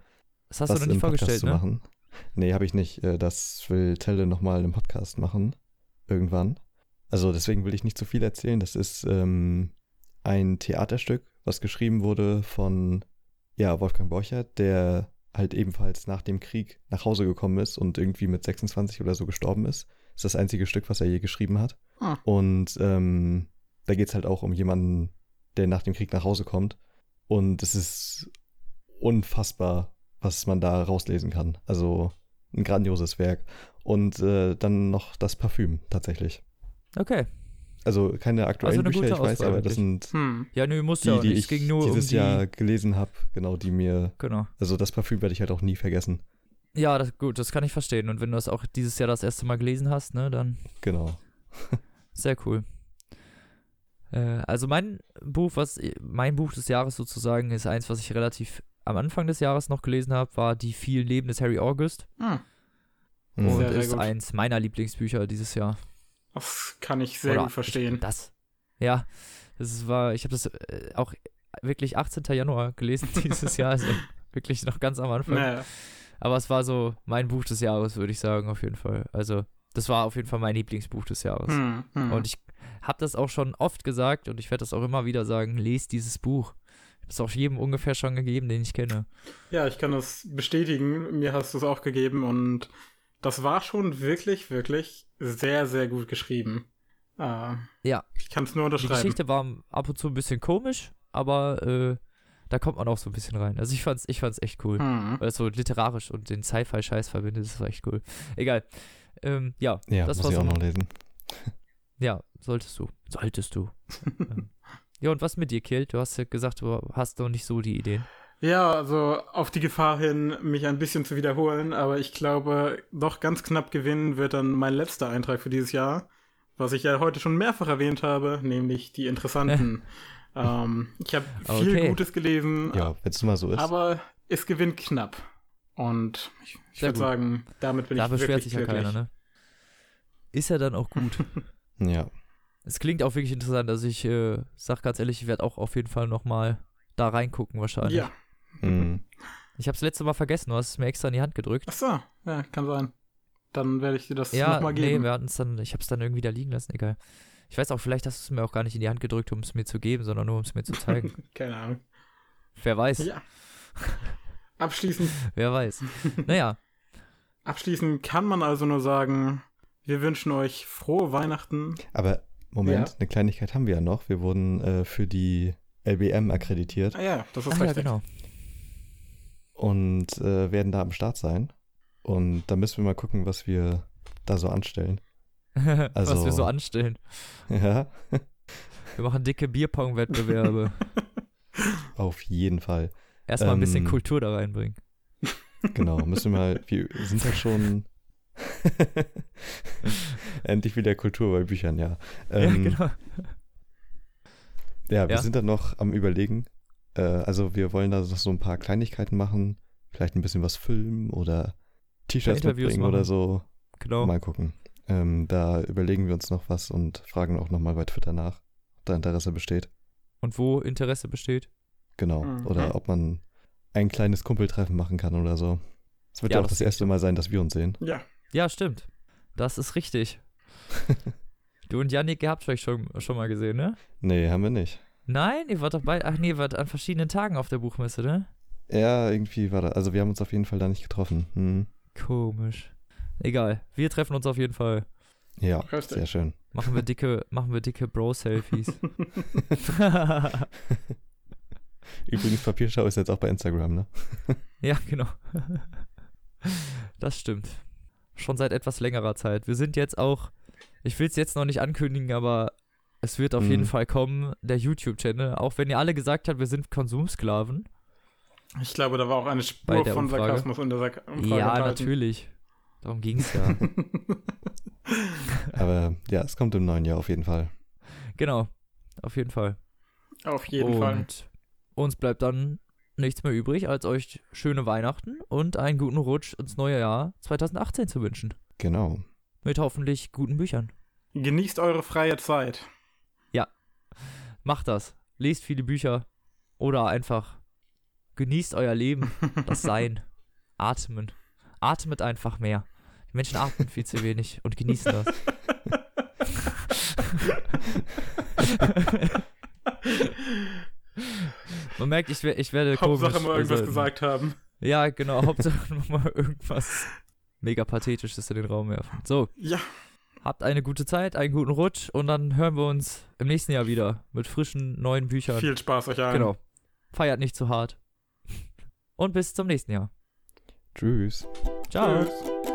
[SPEAKER 1] das hast
[SPEAKER 2] was
[SPEAKER 1] du noch nicht
[SPEAKER 2] im Podcast
[SPEAKER 1] vorgestellt,
[SPEAKER 2] zu
[SPEAKER 1] ne?
[SPEAKER 2] machen. Nee, habe ich nicht. Äh, Das will Telle nochmal im Podcast machen. Irgendwann. Also deswegen will ich nicht zu viel erzählen. Das ist ähm, ein Theaterstück, was geschrieben wurde von ja, Wolfgang Borchert, der halt ebenfalls nach dem Krieg nach Hause gekommen ist und irgendwie mit 26 oder so gestorben ist. Das ist das einzige Stück, was er je geschrieben hat.
[SPEAKER 3] Ah.
[SPEAKER 2] Und ähm, da geht es halt auch um jemanden, der nach dem Krieg nach Hause kommt. Und es ist unfassbar, was man da rauslesen kann. Also ein grandioses Werk. Und äh, dann noch das Parfüm tatsächlich.
[SPEAKER 1] Okay.
[SPEAKER 2] Also keine aktuellen
[SPEAKER 1] eine
[SPEAKER 2] Bücher,
[SPEAKER 1] gute
[SPEAKER 2] ich weiß,
[SPEAKER 1] Auswahl
[SPEAKER 2] aber das sind
[SPEAKER 3] Hm.
[SPEAKER 1] Ja, nö, muss
[SPEAKER 2] die,
[SPEAKER 1] ja
[SPEAKER 2] die
[SPEAKER 1] nicht.
[SPEAKER 2] ich
[SPEAKER 1] Es ging nur
[SPEAKER 2] dieses
[SPEAKER 1] um die.
[SPEAKER 2] Jahr gelesen habe, genau, die mir,
[SPEAKER 1] Genau.
[SPEAKER 2] also das Parfüm werde ich halt auch nie vergessen.
[SPEAKER 1] Ja, das, gut, das kann ich verstehen. Und wenn du das auch dieses Jahr das erste Mal gelesen hast, ne, dann
[SPEAKER 2] Genau.
[SPEAKER 1] sehr cool. Äh, also mein Buch, was mein Buch des Jahres sozusagen ist eins, was ich relativ am Anfang des Jahres noch gelesen habe, war Die vielen Leben des Harry August
[SPEAKER 3] Hm.
[SPEAKER 2] Mhm.
[SPEAKER 1] und
[SPEAKER 3] Sehr, sehr
[SPEAKER 1] ist
[SPEAKER 3] gut.
[SPEAKER 1] eins meiner Lieblingsbücher dieses Jahr.
[SPEAKER 3] Das kann ich sehr
[SPEAKER 1] Oder
[SPEAKER 3] gut verstehen.
[SPEAKER 1] Ich, das. Ja, das war, ich habe das äh, auch wirklich 18. Januar gelesen dieses Jahr, also wirklich noch ganz am Anfang.
[SPEAKER 3] Naja.
[SPEAKER 1] Aber es war so mein Buch des Jahres, würde ich sagen, auf jeden Fall. Also, das war auf jeden Fall mein Lieblingsbuch des Jahres.
[SPEAKER 3] Hm. Hm.
[SPEAKER 1] Und ich habe das auch schon oft gesagt und ich werde das auch immer wieder sagen, lest dieses Buch. Ich habe es auch jedem ungefähr schon gegeben, den ich kenne.
[SPEAKER 3] Ja, ich kann das bestätigen. Mir hast du es auch gegeben und das war schon wirklich, wirklich sehr, sehr gut geschrieben. Äh,
[SPEAKER 1] Ja.
[SPEAKER 3] Ich kann es nur
[SPEAKER 1] Die
[SPEAKER 3] unterschreiben.
[SPEAKER 1] Geschichte war ab und zu ein bisschen komisch, aber äh, da kommt man auch so ein bisschen rein. Also ich fand's, ich fand's echt cool.
[SPEAKER 3] Hm.
[SPEAKER 1] Weil es so literarisch und den Sci-Fi-Scheiß verbindet, das war echt cool. Egal. Ähm, ja,
[SPEAKER 2] Ja,
[SPEAKER 1] das
[SPEAKER 2] muss
[SPEAKER 1] war
[SPEAKER 2] ich
[SPEAKER 1] so
[SPEAKER 2] auch noch lesen.
[SPEAKER 1] Ja, solltest du. Solltest du. Ähm, ja, und was mit dir, Kilt? Du hast ja gesagt, du hast noch nicht so die Ideen.
[SPEAKER 3] Ja, also auf die Gefahr hin, mich ein bisschen zu wiederholen, aber ich glaube, doch ganz knapp gewinnen wird dann mein letzter Eintrag für dieses Jahr, was ich ja heute schon mehrfach erwähnt habe, nämlich die interessanten. ähm, ich habe viel
[SPEAKER 1] Okay.
[SPEAKER 3] Gutes gelesen,
[SPEAKER 2] Ja, wenn es mal so ist.
[SPEAKER 3] aber es gewinnt knapp. Und ich, ich würde sagen, damit bin
[SPEAKER 1] Da
[SPEAKER 3] ich
[SPEAKER 1] beschwert
[SPEAKER 3] wirklich
[SPEAKER 1] sich ja keiner, ne? Ist ja dann auch gut.
[SPEAKER 2] ja.
[SPEAKER 1] es klingt auch wirklich interessant. Also ich äh, sag ganz ehrlich, ich werde auch auf jeden Fall nochmal da reingucken wahrscheinlich.
[SPEAKER 3] Ja.
[SPEAKER 2] Mhm.
[SPEAKER 1] Ich habe es letzte Mal vergessen, du hast es mir extra in die Hand gedrückt.
[SPEAKER 3] Ach so, ja, kann sein. Dann werde ich dir das
[SPEAKER 1] Ja,
[SPEAKER 3] nochmal
[SPEAKER 1] nee,
[SPEAKER 3] geben.
[SPEAKER 1] wir hatten es dann, ich habe es dann irgendwie da liegen lassen, egal. Ich weiß auch, vielleicht hast du es mir auch gar nicht in die Hand gedrückt, um es mir zu geben, sondern nur um es mir zu zeigen.
[SPEAKER 3] Keine Ahnung.
[SPEAKER 1] Wer weiß,
[SPEAKER 3] Ja. Abschließend,
[SPEAKER 1] wer weiß. Naja,
[SPEAKER 3] abschließend kann man also nur sagen, wir wünschen euch frohe Weihnachten.
[SPEAKER 2] Aber Moment,
[SPEAKER 3] Ja.
[SPEAKER 2] eine Kleinigkeit haben wir ja noch. Wir wurden äh, für die LBM akkreditiert
[SPEAKER 3] Ah ja, das ist
[SPEAKER 1] Ach ja,
[SPEAKER 3] richtig.
[SPEAKER 1] genau.
[SPEAKER 2] Und äh, werden da am Start sein. Und da müssen wir mal gucken, was wir da so anstellen.
[SPEAKER 1] Was
[SPEAKER 2] Also-
[SPEAKER 1] wir so anstellen.
[SPEAKER 2] Ja,
[SPEAKER 1] Wir machen dicke Bierpong-Wettbewerbe.
[SPEAKER 2] auf jeden Fall.
[SPEAKER 1] Erstmal ein bisschen
[SPEAKER 2] Ähm,
[SPEAKER 1] Kultur da reinbringen.
[SPEAKER 2] Genau, müssen wir mal, wir sind ja schon endlich wieder Kultur bei Büchern, ja. Ähm,
[SPEAKER 1] ja, genau.
[SPEAKER 2] Ja, wir
[SPEAKER 1] Ja.
[SPEAKER 2] sind dann noch am Überlegen. Äh, also wir wollen da noch so ein paar Kleinigkeiten machen, vielleicht ein bisschen was filmen oder T-Shirts mitbringen oder so.
[SPEAKER 1] genau.
[SPEAKER 2] Mal gucken. Ähm, da überlegen wir uns noch was und fragen auch nochmal bei Twitter nach, ob da Interesse besteht.
[SPEAKER 1] Und wo Interesse besteht.
[SPEAKER 2] Genau.
[SPEAKER 3] Mhm.
[SPEAKER 2] Oder ob man ein kleines Kumpeltreffen machen kann oder so. Es wird
[SPEAKER 1] Ja,
[SPEAKER 2] ja, auch
[SPEAKER 1] das
[SPEAKER 2] das erste Mal sein, dass wir uns sehen.
[SPEAKER 3] Ja,
[SPEAKER 1] Ja, stimmt. Das ist richtig. Du und Yannick, ihr habt euch schon, schon mal gesehen, ne?
[SPEAKER 2] Nee, haben wir nicht.
[SPEAKER 1] Nein, ihr wart doch beide. Ach nee, ihr wart an verschiedenen Tagen auf der Buchmesse, ne?
[SPEAKER 2] Ja, irgendwie war da. Also wir haben uns auf jeden Fall da nicht getroffen. Hm.
[SPEAKER 1] Komisch. Egal. Wir treffen uns auf jeden Fall.
[SPEAKER 2] Ja,
[SPEAKER 3] Richtig.
[SPEAKER 2] sehr schön.
[SPEAKER 1] Machen wir dicke, machen wir dicke Bro-Selfies.
[SPEAKER 2] Übrigens, Papierschau ist jetzt auch bei Instagram, ne?
[SPEAKER 1] ja, genau. Das stimmt. Schon seit etwas längerer Zeit. Wir sind jetzt auch, ich will es jetzt noch nicht ankündigen, aber es wird auf
[SPEAKER 2] Mhm.
[SPEAKER 1] jeden Fall kommen, der YouTube-Channel. Auch wenn ihr alle gesagt habt, wir sind Konsumsklaven.
[SPEAKER 3] Ich glaube, da war auch eine Spur
[SPEAKER 1] der
[SPEAKER 3] von
[SPEAKER 1] Umfrage.
[SPEAKER 3] Sarkasmus in der Sark Umfrage
[SPEAKER 1] ja,
[SPEAKER 3] enthalten.
[SPEAKER 1] natürlich. Darum ging es ja.
[SPEAKER 2] Aber ja, es kommt im neuen Jahr auf jeden Fall.
[SPEAKER 1] genau. Auf jeden Fall.
[SPEAKER 3] Auf jeden
[SPEAKER 1] und
[SPEAKER 3] Fall.
[SPEAKER 1] uns bleibt dann nichts mehr übrig, als euch schöne Weihnachten und einen guten Rutsch ins neue Jahr 2018 zu wünschen.
[SPEAKER 2] Genau.
[SPEAKER 1] Mit hoffentlich guten Büchern.
[SPEAKER 3] Genießt eure freie Zeit.
[SPEAKER 1] Macht das. Lest viele Bücher. Oder einfach genießt euer Leben, das Sein. Atmen. Atmet einfach mehr. Die Menschen atmen viel zu wenig und genießen das. Man merkt, ich, ich werde
[SPEAKER 3] Hauptsache
[SPEAKER 1] komisch.
[SPEAKER 3] mal irgendwas
[SPEAKER 1] also,
[SPEAKER 3] gesagt haben.
[SPEAKER 1] Ja, genau. Hauptsache mal irgendwas mega Pathetisches in den Raum werfen. So,
[SPEAKER 3] Ja,
[SPEAKER 1] habt eine gute Zeit, einen guten Rutsch und dann hören wir uns im nächsten Jahr wieder mit frischen neuen Büchern.
[SPEAKER 3] viel Spaß euch allen.
[SPEAKER 1] Genau. Feiert nicht zu hart. Und bis zum nächsten Jahr.
[SPEAKER 2] Tschüss.
[SPEAKER 1] Ciao.
[SPEAKER 3] Tschüss.